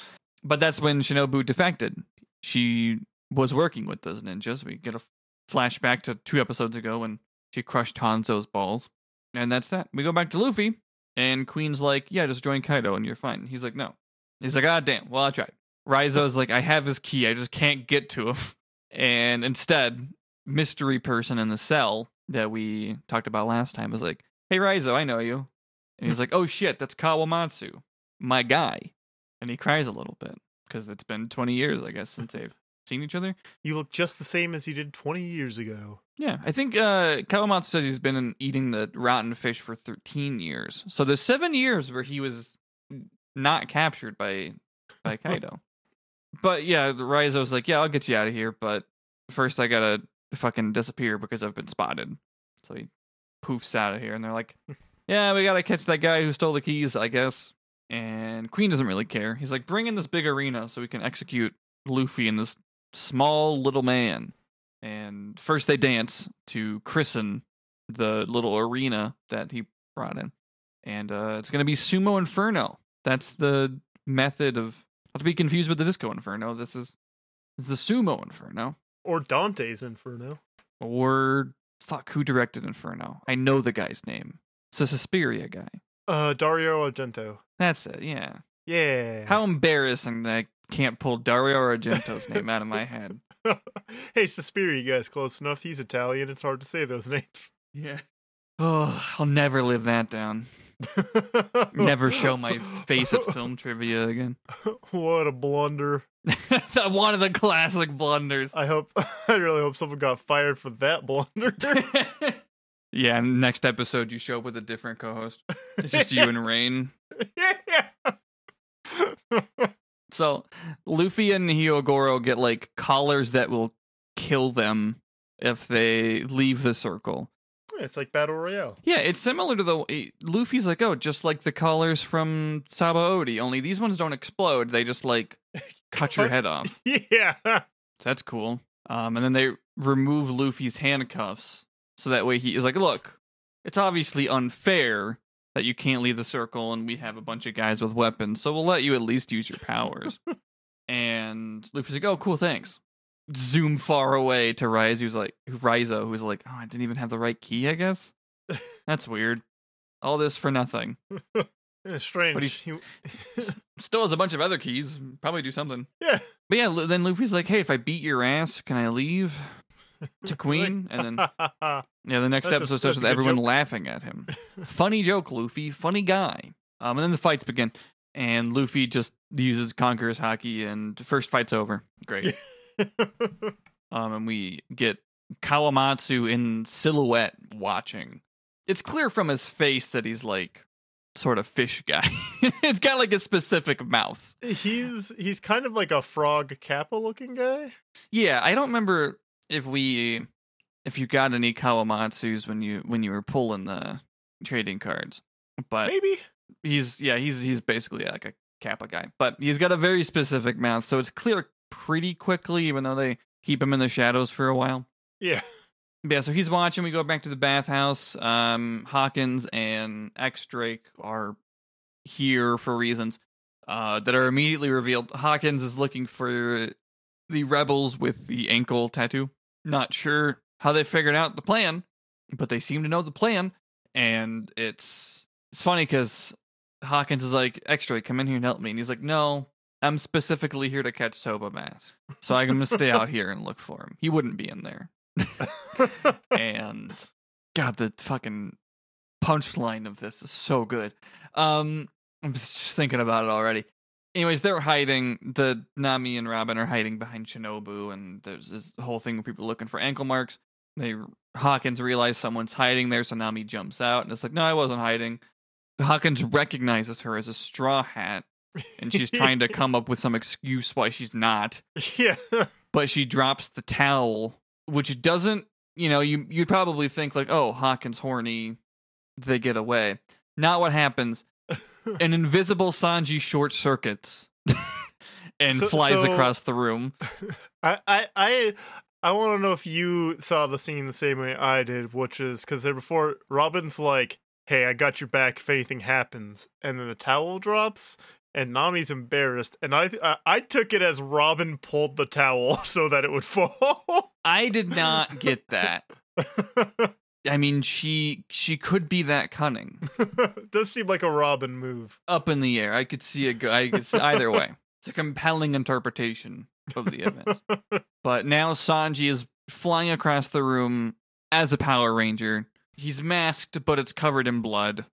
But that's when Shinobu defected. She was working with those ninjas. We get a flashback to two episodes ago when she crushed Hanzo's balls. And that's that. We go back to Luffy, and Queen's like, Yeah, just join Kaido and you're fine. He's like, No. He's like, Ah damn, well I tried. Raizo's like, I have his key, I just can't get to him. And instead, mystery person in the cell that we talked about last time was like, Hey Raizo, I know you. And he's like, "Oh shit, that's Kawamatsu, my guy." And he cries a little bit because it's been 20 years, I guess, since they've seen each other. you look just the same as you did twenty years ago. Yeah, I think uh, Kawamatsu says he's been in eating the rotten fish for 13 years. So there's seven years where he was not captured by by Kaido. but yeah, the Raizo's like, "Yeah, I'll get you out of here, but first I gotta fucking disappear because I've been spotted." So he poofs out of here, and they're like, "Yeah, we gotta catch that guy who stole the keys, I guess." And Queen doesn't really care. He's like, "Bring in this big arena so we can execute Luffy and this small little man." And first they dance to christen the little arena that he brought in, and uh, it's gonna be Sumo Inferno. That's the method of not to be confused with the Disco Inferno. This is, this is the Sumo Inferno. Or Dante's Inferno. Or fuck, who directed Inferno? I know the guy's name. It's a Suspiria guy. Uh, Dario Argento. That's it. Yeah. Yeah. How embarrassing that I can't pull Dario Argento's name out of my head. hey, Suspiria, you guys close enough. He's Italian. It's hard to say those names. Yeah. Oh, I'll never live that down. Never show my face at film trivia again. what a blunder. One of the classic blunders. I hope, I really hope someone got fired for that blunder. yeah, next episode you show up with a different co-host. It's just you and Rain. yeah. So Luffy and Hyogoro get like collars that will kill them if they leave the circle. It's like battle royale. Yeah, it's similar to the Luffy's like, oh, just like the collars from Sabaody, only these ones don't explode. They just like cut your head off. Yeah. So that's cool. Um, and then they remove Luffy's handcuffs so that way he is like, look, it's obviously unfair that you can't leave the circle and we have a bunch of guys with weapons, so we'll let you at least use your powers. and Luffy's like, oh, cool, thanks. Zoom far away to Rise, who's like, Raizo, who's like, oh, I didn't even have the right key, I guess. That's weird. All this for nothing. Strange. But He- Still has a bunch of other keys. Probably do something. yeah. But yeah, then Luffy's like, hey, if I beat your ass, can I leave? To Queen, and then Yeah, the next That's a- episode starts with everyone joke. laughing at him. funny joke, Luffy. Funny guy. Um, and then the fights begin, and Luffy just uses Conqueror's haki, and first fight's over. Great. Um, and we get Kawamatsu in silhouette watching. It's clear from his face that he's like sort of fish guy. it's got like a specific mouth. he's he's kind of like a frog kappa looking guy. Yeah, I don't remember if we if you got any Kawamatsus when you when you were pulling the trading cards. But Maybe. he's yeah, he's he's basically like a Kappa guy. But he's got a very specific mouth, so it's clear pretty quickly, even though they keep him in the shadows for a while. Yeah. Yeah, so he's watching. We go back to the bathhouse. Um, Hawkins and X Drake are here for reasons uh, that are immediately revealed. Hawkins is looking for the rebels with the ankle tattoo. Not sure how they figured out the plan, but they seem to know the plan. And it's it's funny because Hawkins is like, X Drake, come in here and help me. And he's like, No, I'm specifically here to catch Soba Mask. So I'm going to stay out here and look for him. He wouldn't be in there and God, the fucking punchline of this is so good. Um, I'm just thinking about it already. Anyways, they're hiding. The Nami and Robin are hiding behind Shinobu, and there's this whole thing where people are looking for ankle marks. They Hawkins realize someone's hiding there, so Nami jumps out, and it's like, no, I wasn't hiding. Hawkins recognizes her as a straw hat, and she's trying to come up with some excuse why she's not yeah. but she drops the towel, which doesn't, you know, you you'd probably think like, oh, Hawkins horny, they get away. Not what happens. An invisible Sanji short circuits and So- flies so- across the room. I I I, I want to know if you saw the scene the same way I did, which is because there before Robin's like, "Hey, I got your back if anything happens," and then the towel drops. And Nami's embarrassed, and I, I I took it as Robin pulled the towel so that it would fall. I did not get that. I mean, she she could be that cunning. Does seem like a Robin move. Up in the air, I could see a go- I could see, either way. It's a compelling interpretation of the event. But now Sanji is flying across the room as a Power Ranger. He's masked, but it's covered in blood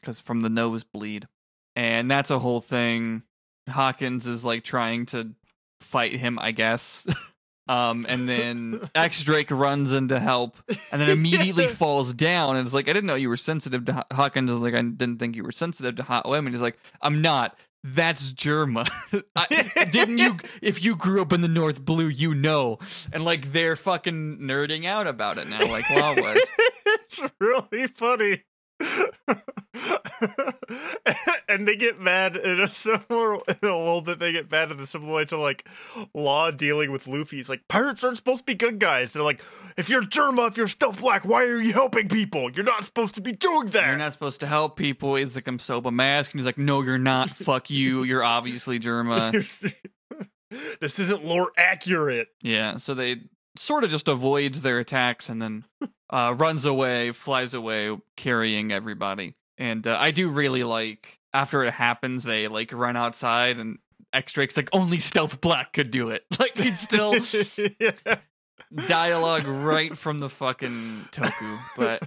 because from the nosebleed. And that's a whole thing. Hawkins is like trying to fight him, I guess. um, and then X Drake runs in to help and then immediately Yeah. falls down. And it's like, I didn't know you were sensitive to Haw- Hawkins. is like, I didn't think you were sensitive to hot women. He's like, I'm not. That's Germa. I, didn't you? If you grew up in the North Blue, you know. And like they're fucking nerding out about it now, like Law was. it's really funny. and they get mad in a similar in a little bit they get mad in the similar way to like law dealing with Luffy. It's like pirates aren't supposed to be good guys. They're like, if you're Germa, if you're stealth black, why are you helping people? You're not supposed to be doing that. You're not supposed to help people. He's like, I'm Soba Mask. And he's like, No, you're not. Fuck you. You're obviously Germa. this isn't lore accurate. Yeah. So they sort of just avoids their attacks and then uh, runs away, flies away, carrying everybody. And uh, I do really like after it happens, they like run outside and X Drake's like, only Stealth Black could do it. Like he's still yeah. dialogue right from the fucking Toku, but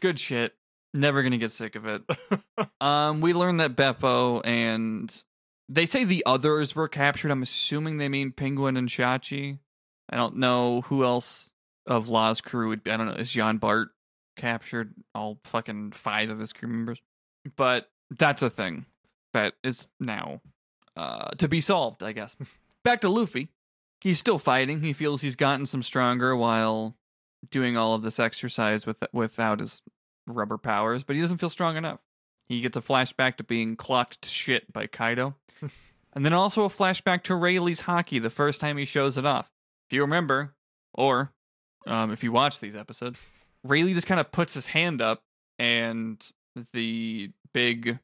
good shit. Never gonna get sick of it. Um, we learned that Beppo and they say the others were captured. I'm assuming they mean Penguin and Shachi. I don't know who else of Law's crew would be. I don't know. Is Jean Bart captured? All fucking five of his crew members. But that's a thing that is now uh, to be solved, I guess. Back to Luffy. He's still fighting. He feels he's gotten some stronger while doing all of this exercise with without his rubber powers, but he doesn't feel strong enough. He gets a flashback to being clocked to shit by Kaido. and then also a flashback to Rayleigh's haki the first time he shows it off. If you remember, or um, if you watch these episodes, Rayleigh just kind of puts his hand up and the big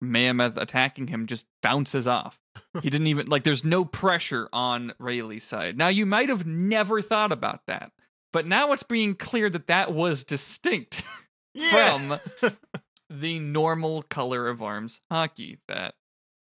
mammoth attacking him just bounces off. he didn't even like there's no pressure on Rayleigh's side. Now you might have never thought about that, but now it's being clear that that was distinct Yeah. from the normal color of arms haki that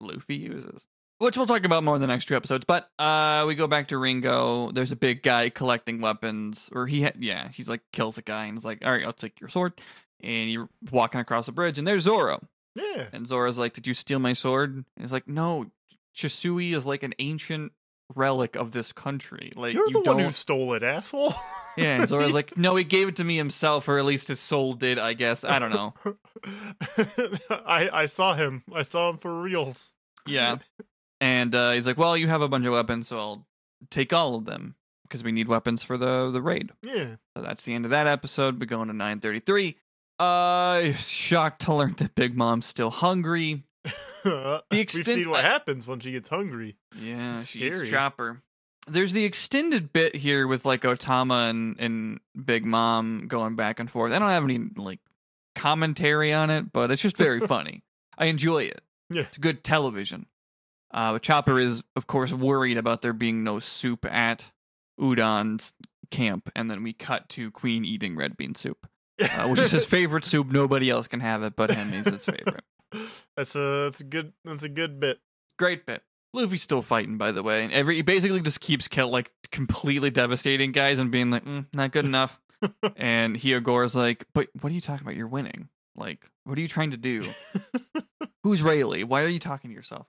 Luffy uses. Which we'll talk about more in the next two episodes. But uh, we go back to Ringo. There's a big guy collecting weapons, or he, ha- yeah, he's like kills a guy and he's like, "All right, I'll take your sword." And you're walking across a bridge, and there's Zoro. yeah. And Zoro's like, "Did you steal my sword?" And he's like, "No, Chisui is like an ancient relic of this country. Like You're you the don't." one who stole it, asshole. yeah, and Zoro's like, "No, he gave it to me himself, or at least his soul did. I guess. I don't know." I I saw him. I saw him for reals. Yeah. And uh, he's like, "Well, you have a bunch of weapons, so I'll take all of them because we need weapons for the the raid." Yeah. So that's the end of that episode. We go into 933. Uh, shocked to learn that Big Mom's still hungry. We've seen what I- happens when she gets hungry. Yeah, It's she eats. Chopper. There's the extended bit here with like Otama and and Big Mom going back and forth. I don't have any like commentary on it, but it's just very funny. I enjoy it. Yeah. It's good television. Uh, but Chopper is, of course, worried about there being no soup at Udon's camp, and then we cut to Queen eating red bean soup, uh, which is his favorite soup. Nobody else can have it, but him is his favorite. that's a that's a good that's a good bit. Great bit. Luffy's still fighting, by the way. And every he basically just keeps kill like completely devastating guys and being like, mm, not good enough. and Hyogoro's like, but what are you talking about? You're winning. Like, what are you trying to do? Who's Rayleigh? Why are you talking to yourself?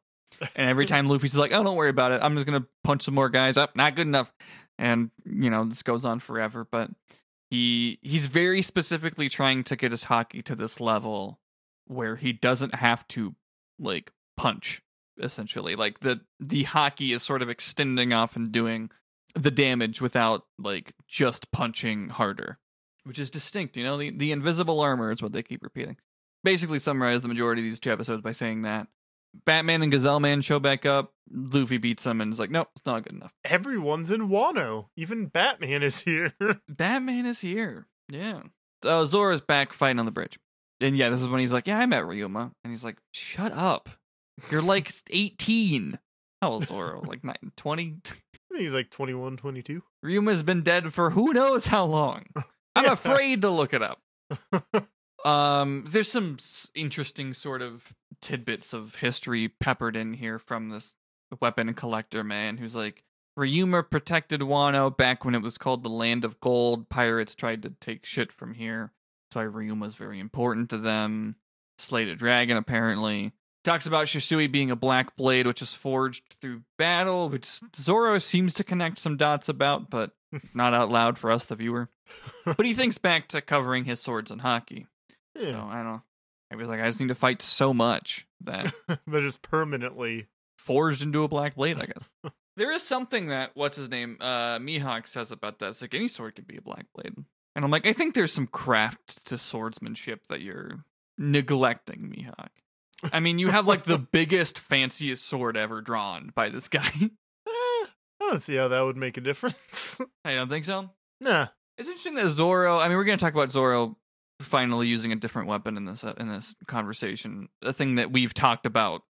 And every time Luffy's like, oh, don't worry about it. I'm just gonna punch some more guys up. Not good enough. And you know, this goes on forever. But he he's very specifically trying to get his haki to this level where he doesn't have to like punch essentially like the the haki is sort of extending off and doing the damage without like just punching harder which is distinct you know the, the invisible armor is what they keep repeating basically summarize the majority of these two episodes by saying that batman and gazelle man show back up luffy beats them and is like nope it's not good enough Everyone's in Wano. Even Batman is here. batman is here yeah so zoro's back fighting on the bridge and yeah this is when he's like yeah i met ryuma and he's like shut up you're like 18 how old is zoro like nine- 20 I think he's like 21, 22. Ryuma's been dead for who knows how long. I'm Yeah. afraid to look it up. Um, there's some interesting sort of tidbits of history peppered in here from this weapon collector man who's like, Ryuma protected Wano back when it was called the Land of Gold. Pirates tried to take shit from here. That's why Ryuma's very important to them. Slayed a dragon, apparently. Talks about Shisui being a black blade, which is forged through battle, which Zoro seems to connect some dots about, but not out loud for us, the viewer. But he thinks back to covering his swords in haki. So Yeah. I don't know. I was like, I just need to fight so much that but just permanently. forged into a black blade, I guess. there is something that what's his name? Uh Mihawk says about that. It's like any sword can be a black blade. And I'm like, I think there's some craft to swordsmanship that you're neglecting, Mihawk. I mean, you have like the biggest, fanciest sword ever drawn by this guy. Eh, I don't see how that would make a difference. I don't think so. nah. It's interesting that Zoro. I mean, we're going to talk about Zoro finally using a different weapon in this uh, in this conversation. A thing that we've talked about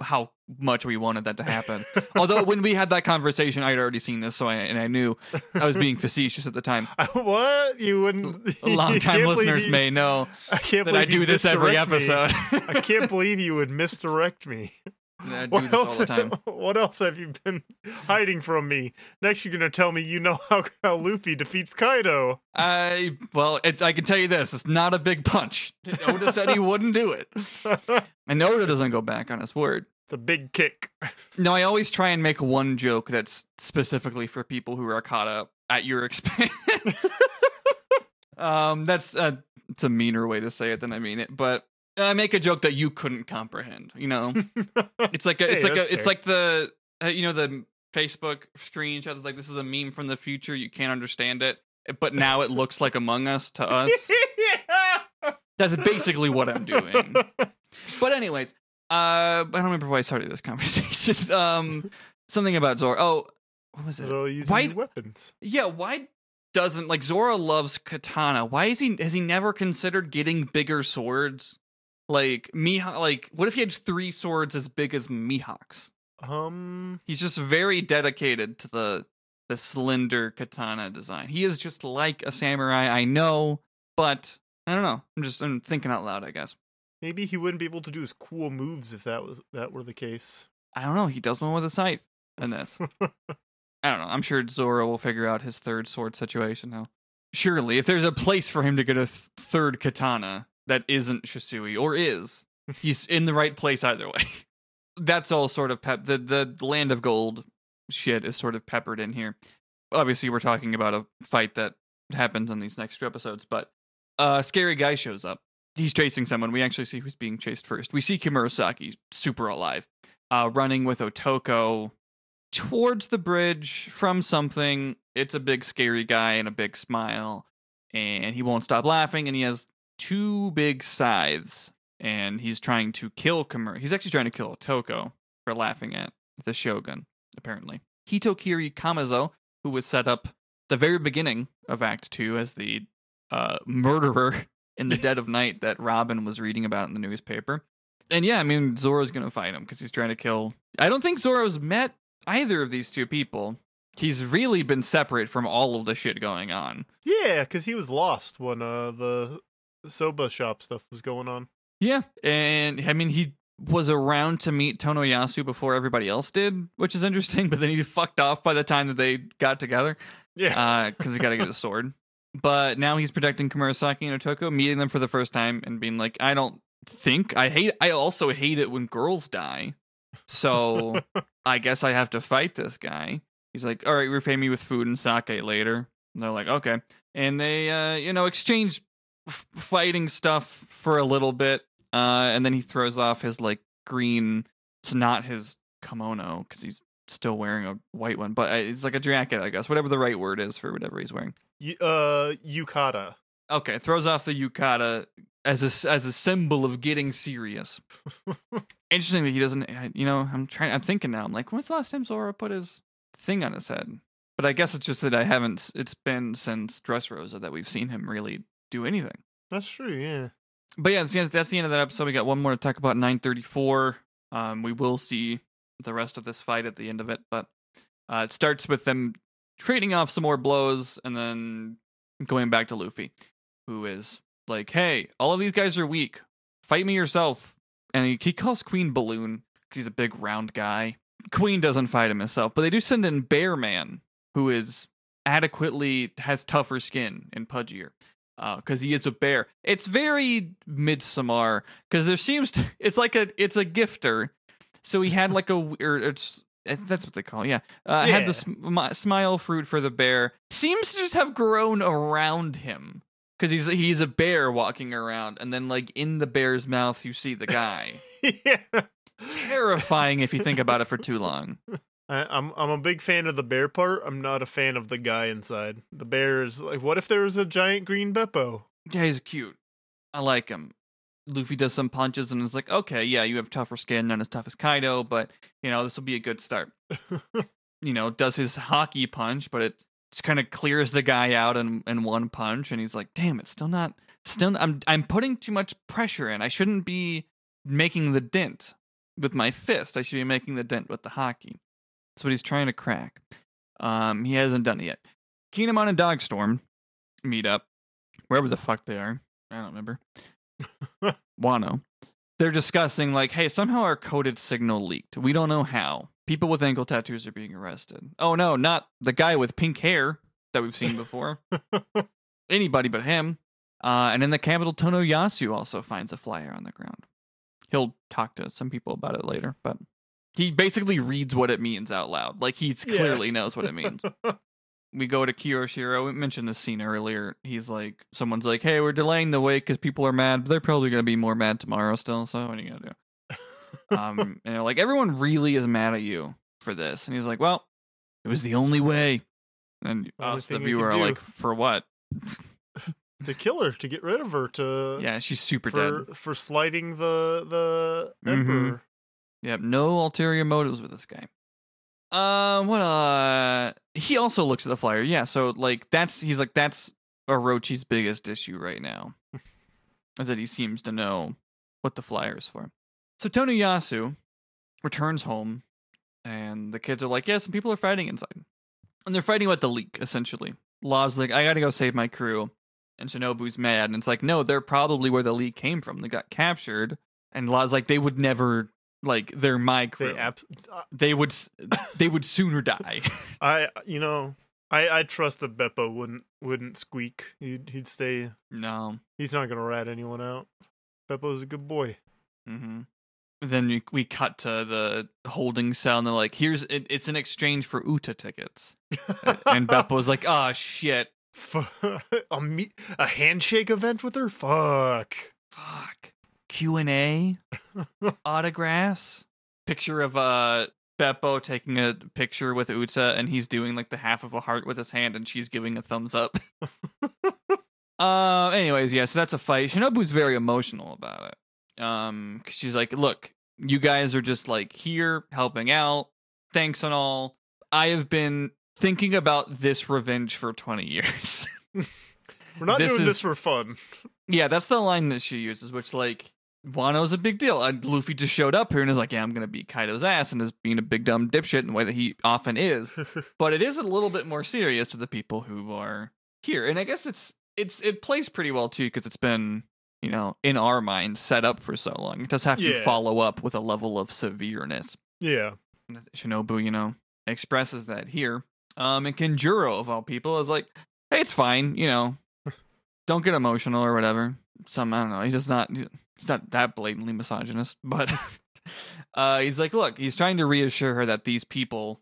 how much we wanted that to happen. Although when we had that conversation, I'd already seen this, so I and I knew I was being facetious at the time. What? You wouldn't. Long time listeners you- may know I can't that I do this every episode. I can't believe you would misdirect me. What else? What else have you been hiding from me? Next, you're gonna tell me you know how, how Luffy defeats Kaido. I well, it, I can tell you this: it's not a big punch. Oda said he wouldn't do it, and Oda doesn't go back on his word. It's a big kick. No, I always try and make one joke that's specifically for people who are caught up at your expense. um, that's a, it's a meaner way to say it than I mean it, but I make a joke that you couldn't comprehend. You know, it's like a, it's Hey, like a, that's it's fair. like the uh, you know the Facebook screenshot. It's like this is a meme from the future. You can't understand it, but now it looks like Among Us to us. That's basically what I'm doing. But anyways, uh, I don't remember why I started this conversation. um, something about Zoro. Oh, what was it? All using Why- weapons. Yeah, why doesn't like Zoro loves katana? Why is he has he never considered getting bigger swords? Like Mihawk, like what if he had three swords as big as Mihawk's? Um, He's just very dedicated to the the slender katana design. He is just like a samurai, I know, but I don't know. I'm just I'm thinking out loud, I guess. maybe he wouldn't be able to do his cool moves if that was that were the case. I don't know. He does one with a scythe in this. I don't know. I'm sure Zoro will figure out his third sword situation now. Surely, if there's a place for him to get a th- third katana that isn't Shisui, or is, he's in the right place either way. That's all sort of pep. The the land of gold shit is sort of peppered in here. Obviously, we're talking about a fight that happens in these next two episodes, but a scary guy shows up. He's chasing someone. We actually see who's being chased first. We see Komurasaki super alive, uh, running with Otoko towards the bridge from something. It's a big scary guy and a big smile, and he won't stop laughing. And he has two big scythes, and he's trying to kill Kimura. He's actually trying to kill Otoko for laughing at the Shogun. Apparently, Hitokiri Kamazo, who was set up the very beginning of Act Two as the uh, murderer in the dead of night that Robin was reading about in the newspaper. And yeah, I mean, Zoro's gonna fight him because he's trying to kill. I don't think Zoro's met either of these two people. He's really been separate from all of the shit going on. Yeah, because he was lost when uh the soba shop stuff was going on. Yeah, and I mean, he was around to meet Tonoyasu before everybody else did, which is interesting. But then he fucked off by the time that they got together Yeah, because he got to get a sword. But now he's protecting Komurasaki and Otoko, meeting them for the first time and being like, I don't think I hate. I also hate it when girls die. So I guess I have to fight this guy. He's like, all right, repay me with food and sake later. And they're like, okay. And they, uh, you know, exchange f- fighting stuff for a little bit. Uh, and then he throws off his like green. It's not his kimono because he's still wearing a white one, but uh, it's like a jacket, I guess. Whatever the right word is for whatever he's wearing. Y- uh, yukata. Okay, throws off the yukata as a as a symbol of getting serious. Interesting that he doesn't. uh, You know, I'm trying. I'm thinking now. I'm like, when's the last time Zoro put his thing on his head? But I guess it's just that I haven't. It's been since Dressrosa that we've seen him really do anything. That's true. Yeah. But yeah, that's the, end, that's the end of that episode. We got one more to talk about. 934. Um, we will see the rest of this fight at the end of it, but uh, it starts with them trading off some more blows and then going back to Luffy, who is like, "Hey, all of these guys are weak. Fight me yourself." And he, he calls Queen Balloon because he's a big round guy. Queen doesn't fight him himself, but they do send in Bear Man, who is adequately has tougher skin and pudgier because he is a bear. It's very Midsommar because there seems to it's like a it's a gifter. So he had like a weird. It's eh, that's what they call it, yeah. Uh, Had the sm- smile fruit for the bear. Seems to just have grown around him because he's he's a bear walking around, and then like in the bear's mouth you see the guy. yeah. Terrifying if you think about it for too long. I, I'm I'm a big fan of the bear part. I'm not a fan of the guy inside. The bear is like, what if there was a giant green Beppo? Yeah, he's cute. I like him. Luffy does some punches and is like, okay, yeah, you have tougher skin, not as tough as Kaido, but you know this will be a good start. you know, does his haki punch, but it just kind of clears the guy out in in one punch, and he's like, damn, it's still not, still, I'm I'm putting too much pressure in. I shouldn't be making the dent with my fist. I should be making the dent with the haki. That's what he's trying to crack. Um, he hasn't done it yet. Kinemon and Dogstorm meet up wherever the fuck they are. I don't remember. Wano. They're discussing like, hey, somehow our coded signal leaked. We don't know how. People with ankle tattoos are being arrested. Oh no, not the guy with pink hair that we've seen before. Anybody but him. Uh, and in the capital, Tonoyasu also finds a flyer on the ground. He'll talk to some people about it later, but he basically reads what it means out loud. Like he Yeah. clearly knows what it means. we go to Kyoshiro. We mentioned this scene earlier. He's like, someone's like, "Hey, we're delaying the wake because people are mad, but they're probably gonna be more mad tomorrow still. So what are you gonna do?" um, and they're like, "Everyone really is mad at you for this," and he's like, "Well, it was the only way." And Only us, the viewer, are do. like, "For what?" to kill her, to get rid of her, to Yeah, she's super for dead. for slighting the the Mhm. emperor. Yep, no ulterior motives with this guy. Uh, what? Uh, he also looks at the flyer. Yeah, so like that's he's like that's Orochi's biggest issue right now, is that he seems to know what the flyer is for. So Tonoyasu returns home, and the kids are like, "Yeah, some people are fighting inside, and they're fighting about the leak essentially." Law's like, "I got to go save my crew," and Shinobu's mad, and it's like, "No, they're probably where the leak came from. They got captured." And Law's like, "They would never." Like they're my crew. They abs- uh, they would they would sooner die. I you know I I trust that Beppo wouldn't wouldn't squeak. He'd he'd stay. no. He's not gonna rat anyone out. Beppo's a good boy. Mm-hmm. Then we, we cut to the holding cell, and they're like, "Here's it, it's in exchange for Uta tickets." And Beppo's like, "Oh shit, a me- a handshake event with her. Fuck. fuck, Q and A, autographs, picture of uh Beppo taking a picture with Uta, and he's doing like the half of a heart with his hand, and she's giving a thumbs up." Uh, anyways, yeah, so that's a fight. Shinobu's very emotional about it. Um, 'cause she's like, "Look, you guys are just like here helping out. Thanks and all. I have been thinking about this revenge for 20 years." We're not This doing is- this for fun. yeah, that's the line that she uses, which like Wano's a big deal. And Luffy just showed up here and is like, "Yeah, I'm gonna beat Kaido's ass," and is being a big dumb dipshit in the way that he often is. but it is a little bit more serious to the people who are here. And i guess it's it's it plays pretty well too because it's been you know in our minds set up for so long. It does have to follow up with a level of severeness. Yeah. Shinobu you know expresses that here. Um and Kanjuro of all people is like hey it's fine you know. Don't get emotional or whatever. Some i don't know he's just not he's not that blatantly misogynist but uh he's like look he's trying to reassure her that these people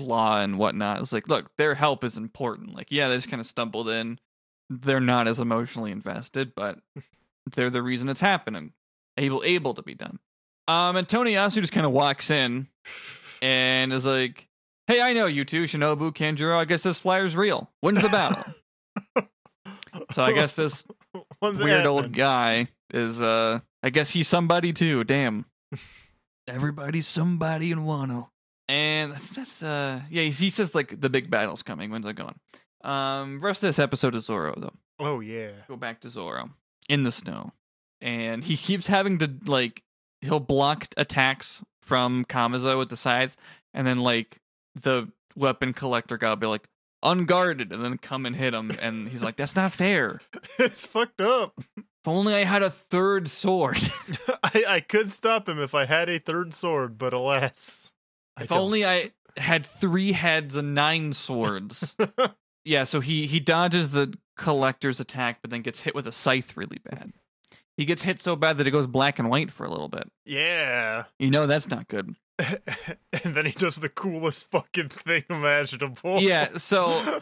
law and whatnot. It's like look their help is important. Like yeah they just kind of stumbled in. They're not as emotionally invested but they're the reason it's happening. Able able to be done. Um and Tonoyasu just kind of walks in and is like hey i know you two shinobu kanjuro. I guess this flyer's real. When's the battle? So i guess this When's weird old guy is uh I guess he's somebody too. Damn. Everybody's somebody in Wano. And that's uh yeah, he he says like the big battle's coming. When's that going? Um rest of this episode is Zoro though. Oh yeah. Go back to Zoro in the snow. And he keeps having to like he'll block attacks from Kamazo with the sides and then like the weapon collector guy will be like unguarded and then come and hit him and he's like that's not fair. it's fucked up. If only I had a third sword. I, I could stop him if I had a third sword, but alas. I if only. I had three heads and nine swords. yeah, so he he dodges the collector's attack, but then gets hit with a scythe really bad. He gets hit so bad that it goes black and white for a little bit. yeah. You know that's not good. and then he does the coolest fucking thing imaginable. Yeah, so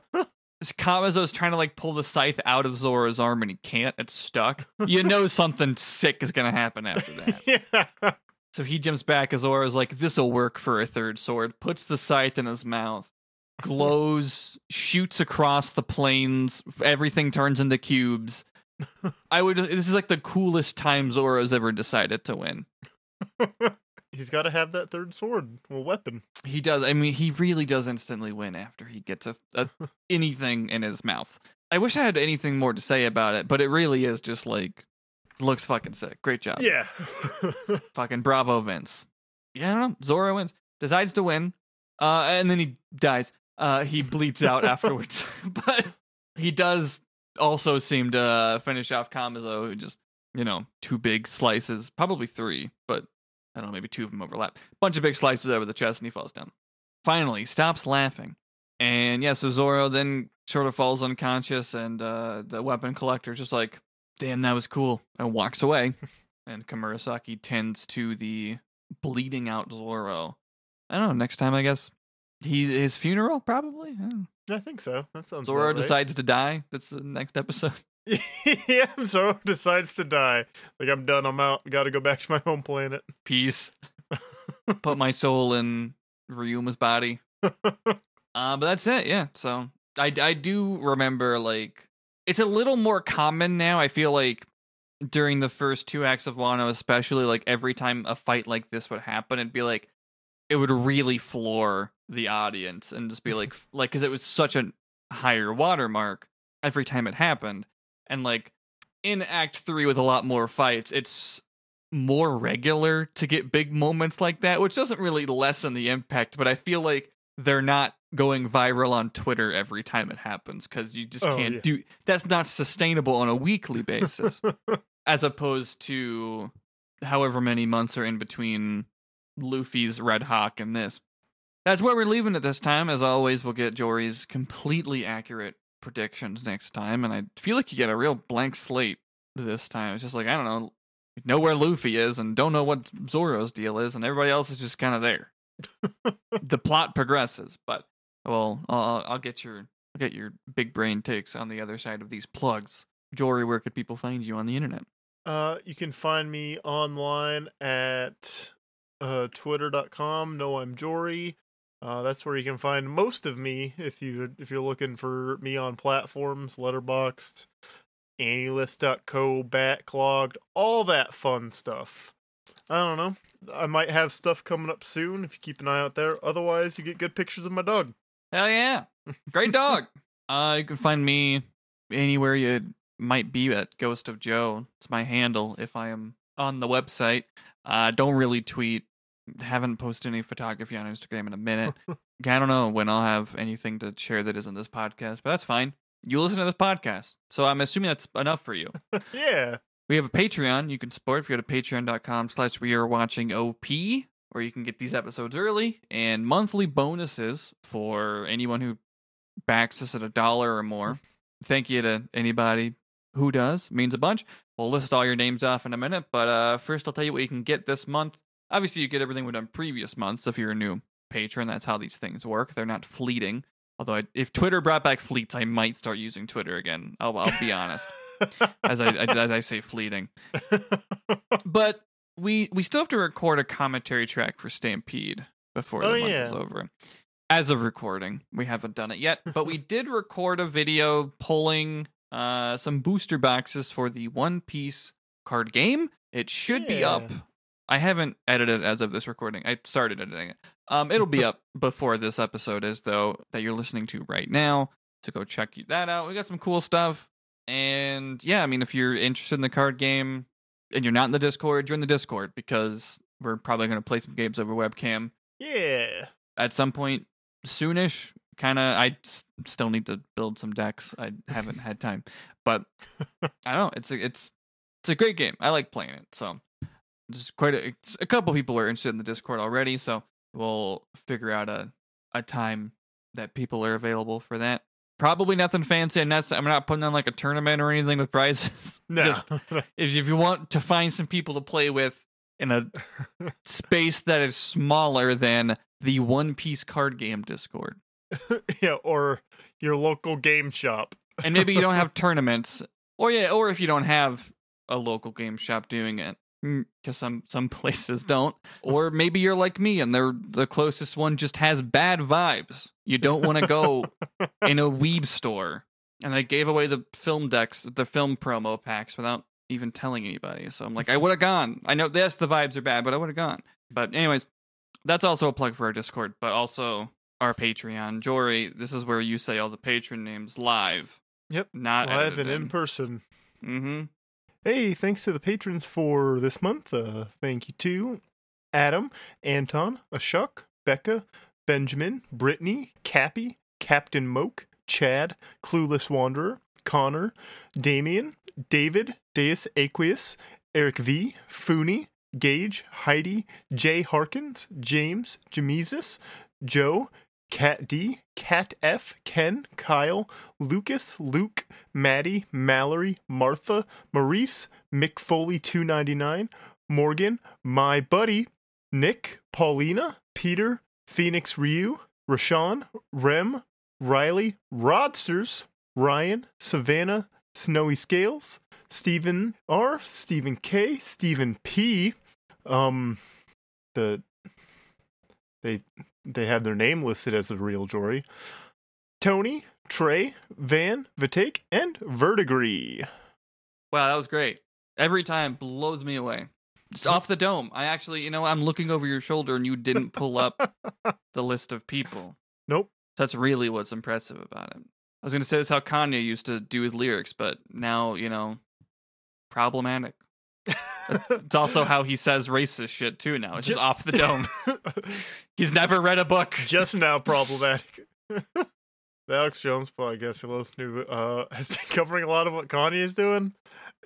Kamazo's trying to like pull the scythe out of Zoro's arm and he can't. It's stuck. You know something sick is gonna happen after that. yeah. So he jumps back as Zoro's like, this'll work for a third sword, puts the scythe in his mouth, glows, shoots across the plains, everything turns into cubes. I would this is like the coolest time Zoro's ever decided to win. He's got to have that third sword, well, weapon. He does I mean he really does instantly win after he gets a, a anything in his mouth. I wish I had anything more to say about it, but it really is just like looks fucking sick. Great job. Yeah. Fucking bravo, Vince. Yeah, I don't know. Zoro wins, decides to win, uh, and then he dies. Uh, he bleeds out afterwards, but he does also seem to finish off Kamazo, who just you know two big slices, probably three, but I don't know, maybe two of them overlap. Bunch of big slices over the chest, and he falls down. Finally, stops laughing, and yeah, so Zoro then sort of falls unconscious, and uh, the weapon collector's just like, "Damn, that was cool," and walks away and Komurasaki tends to the bleeding out Zoro. I don't know. Next time, I guess he his funeral probably. I. I think so. That sounds. Zoro right. decides to die. That's the next episode. yeah, Zoro decides to die. Like I'm done. I'm out. Got to go back to my home planet. Peace. Put my soul in Ryuma's body. Uh, but that's it. Yeah. So I I do remember like it's a little more common now. I feel like during the first two acts of Wano, especially like every time a fight like this would happen, it'd be like it would really floor the audience and just be like like because it was such a higher watermark every time it happened, and like in Act Three with a lot more fights, it's more regular to get big moments like that, which doesn't really lessen the impact, but I feel like they're not going viral on Twitter every time it happens because you just Oh, can't yeah. do that's not sustainable on a weekly basis as opposed to however many months are in between Luffy's Red Hawk and this. That's where we're leaving it this time. As always, we'll get Jory's completely accurate predictions next time, and I feel like you get a real blank slate this time. It's just like I don't know, know where Luffy is, and don't know what Zoro's deal is, and everybody else is just kind of there. the plot progresses, but well, I'll, I'll get your I'll get your big brain takes on the other side of these plugs. Jory, where could people find you on the internet? Uh, you can find me online at uh, twitter.com. No, I'm Jory. Uh, that's where you can find most of me if you if you're looking for me on platforms, Letterboxd, Anilist.co, Backloggd, all that fun stuff. I don't know. I might have stuff coming up soon if you keep an eye out there. Otherwise, you get good pictures of my dog. Hell yeah. Great dog. uh, you can find me anywhere you might be at Ghost of Joe. It's my handle if I am on the website. Uh, don't really tweet. Haven't posted any photography on Instagram in a minute. I don't know when I'll have anything to share that isn't this podcast, but that's fine. You listen to this podcast. So I'm assuming that's enough for you. yeah. We have a Patreon you can support if you go to patreon.com slash we are watching OP, where you can get these episodes early and monthly bonuses for anyone who backs us at a dollar or more. Thank you to anybody who does. Means a bunch. We'll list all your names off in a minute, but uh, first I'll tell you what you can get this month. Obviously, you get everything we've done previous months if you're a new patron. That's how these things work. They're not fleeting. Although, I, if Twitter brought back fleets, I might start using Twitter again. I'll, I'll be honest as I as I say fleeting. But we we still have to record a commentary track for Stampede before the Oh, month is over. As of recording, we haven't done it yet, but we did record a video pulling uh some booster boxes for the One Piece card game. It should be up. I haven't edited it as of this recording. I started editing it. Um, it'll be up before this episode is though that you're listening to right now. So go check that out. We got some cool stuff. And yeah, I mean, if you're interested in the card game and you're not in the Discord, you're in the Discord because we're probably going to play some games over webcam yeah. at some point soonish. Kind of, I s- still need to build some decks. I haven't had time, but I don't know. It's a, it's it's a great game. I like playing it. So just quite a, a couple people are interested in the Discord already. So we'll figure out a a time that people are available for that. Probably nothing fancy. I'm not. I'm not putting on like a tournament or anything with prizes. No. Just if if you want to find some people to play with in a space that is smaller than the One Piece card game Discord, yeah, or your local game shop. and maybe you don't have tournaments, or yeah, or if you don't have a local game shop doing it, because some some places don't, or maybe you're like me and they're the closest one just has bad vibes. You don't want to go in a weeb store, and they gave away the film decks, the film promo packs without even telling anybody. So I'm like, I would have gone. I know yes, the vibes are bad, but I would have gone. But anyways, that's also a plug for our Discord, but also our Patreon. Jory, this is where you say all the patron names live. Yep, Not Live and in person. Mm-hmm. Hey, thanks to the patrons for this month. Uh, thank you to Adam, Anton, Ashok, Becca, Benjamin, Brittany, Cappy, Captain Moke, Chad, Clueless Wanderer, Connor, Damien, David, Deus Aqueous, Eric V, Fooney, Gage, Heidi, Jay Harkins, James, Jamesis, Joe, Cat D, Cat F, Ken, Kyle, Lucas, Luke, Maddie, Mallory, Martha, Maurice, Mick Foley 299, Morgan, my buddy, Nick, Paulina, Peter, Phoenix Ryu, Rashawn, Rem, Riley, Rodsters, Ryan, Savannah, Snowy Scales, Stephen R, Stephen K, Stephen P. Um, the they they have their name listed as the real Jory. Tony, Trey, Van, Vitake, and Vertigree. Wow, that was great. Every time blows me away. Just off the dome. I actually, you know, I'm looking over your shoulder and you didn't pull up the list of people. Nope. That's really what's impressive about it. I was going to say that's how Kanye used to do his lyrics, but now, you know, problematic. It's also how he says racist shit too now. It's just Ju- off the dome. He's never read a book. Just now problematic. the Alex Jones podcast, I listen to, uh, has been covering a lot of what Kanye is doing,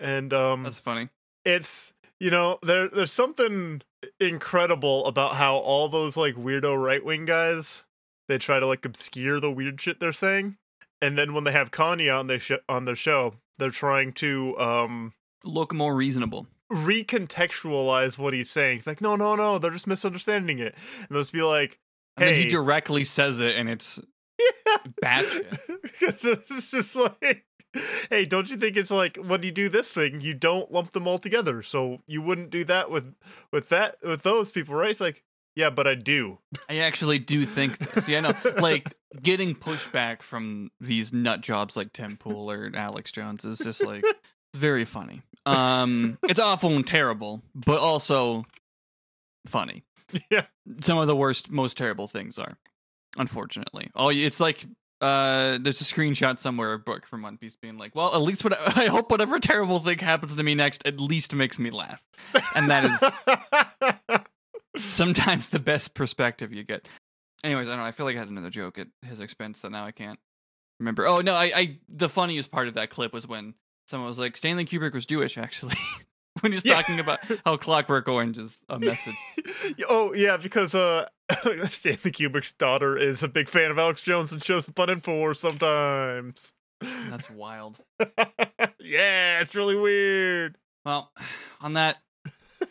and um, That's funny. it's you know there there's something incredible about how all those like weirdo right wing guys they try to like obscure the weird shit they're saying, and then when they have Kanye on their sh- on their show, they're trying to um Look more reasonable. recontextualize what he's saying. Like no no no, they're just misunderstanding it, and they'll just be like. And then he directly says it and it's Yeah. bad. Because it's just like, hey, don't you think it's like when you do this thing, you don't lump them all together? So you wouldn't do that with with that with those people, right? It's like, yeah, but I do. I actually do think this. Yeah, no, like getting pushback from these nut jobs like Tim Pool or Alex Jones is just like very funny. Um, it's awful and terrible, but also funny. Yeah. Some of the worst, most terrible things are, unfortunately. Oh, it's like uh, there's a screenshot somewhere, a book from One Piece being like, "Well, at least what I hope whatever terrible thing happens to me next, at least makes me laugh," and that is sometimes the best perspective you get. Anyways, I don't know. I feel like I had another joke at his expense that now I can't remember. Oh no, I, I the funniest part of that clip was when someone was like, Stanley Kubrick was Jewish, actually. when he's Yeah. talking about how Clockwork Orange is a message. oh yeah, because uh, Stanley Kubrick's daughter is a big fan of Alex Jones and shows up on Infowars sometimes. That's wild. yeah, it's really weird. Well, on that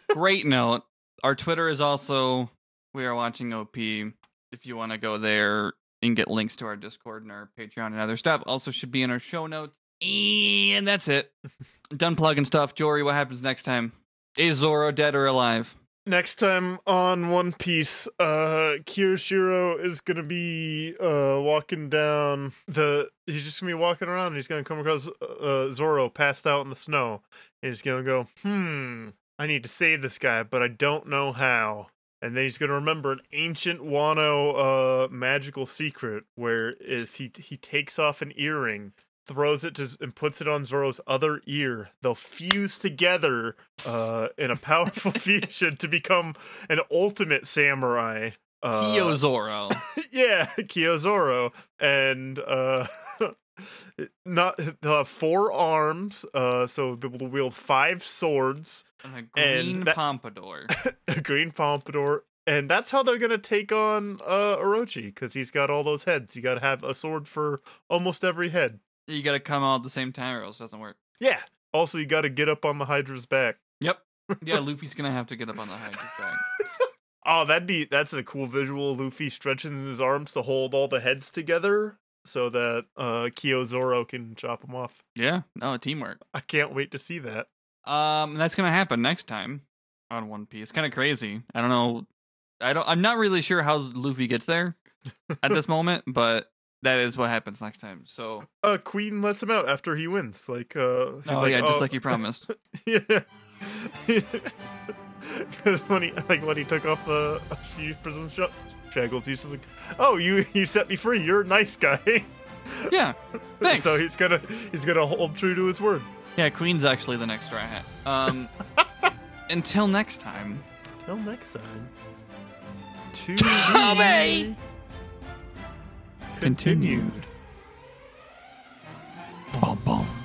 great note, our Twitter is also we are watching OP. If you want to go there and get links to our Discord and our Patreon and other stuff, also should be in our show notes. And that's it. Done plugging stuff. Jory, what happens next time? Is Zoro dead or alive? Next time on One Piece, uh, Kyoshiro is gonna be uh walking down the. He's just gonna be walking around. and He's gonna come across uh, Zoro passed out in the snow. And he's gonna go, hmm, I need to save this guy, but I don't know how. And then he's gonna remember an ancient Wano uh magical secret where if he he takes off an earring. Throws it to, and puts it on Zoro's other ear. They'll fuse together uh, in a powerful fusion to become an ultimate samurai. Uh, Kyo Zoro. yeah, Kyozoro, and uh, not they'll have four arms, uh, so be able to wield five swords, And a green that- pompadour. a green pompadour, and that's how they're gonna take on uh, Orochi because he's got all those heads. You got to have a sword for almost every head. You gotta come out at the same time or else it doesn't work. Yeah. Also, you got to get up on the Hydra's back. Yep. Yeah, Luffy's gonna have to get up on the Hydra's back. Oh, that'd be that's a cool visual. Luffy stretching his arms to hold all the heads together so that uh Kyozoro can chop them off. Yeah, no, teamwork. I can't wait to see that. Um, that's gonna happen next time on One Piece. Kind of crazy. I don't know. I don't. I'm not really sure how Luffy gets there at this moment, but that is what happens next time. So, Uh Queen lets him out after he wins. Like uh he's oh like, yeah, just "Oh." like you promised. Yeah. Because when he like when he took off the sea prism sh- shackles, he's just like, "Oh, you you set me free. You're a nice guy." yeah. Thanks. so he's gonna he's gonna hold true to his word. yeah, Queen's actually the next Hat. Um, until next time. Till next time. To Tommy! continued. Bum, bum.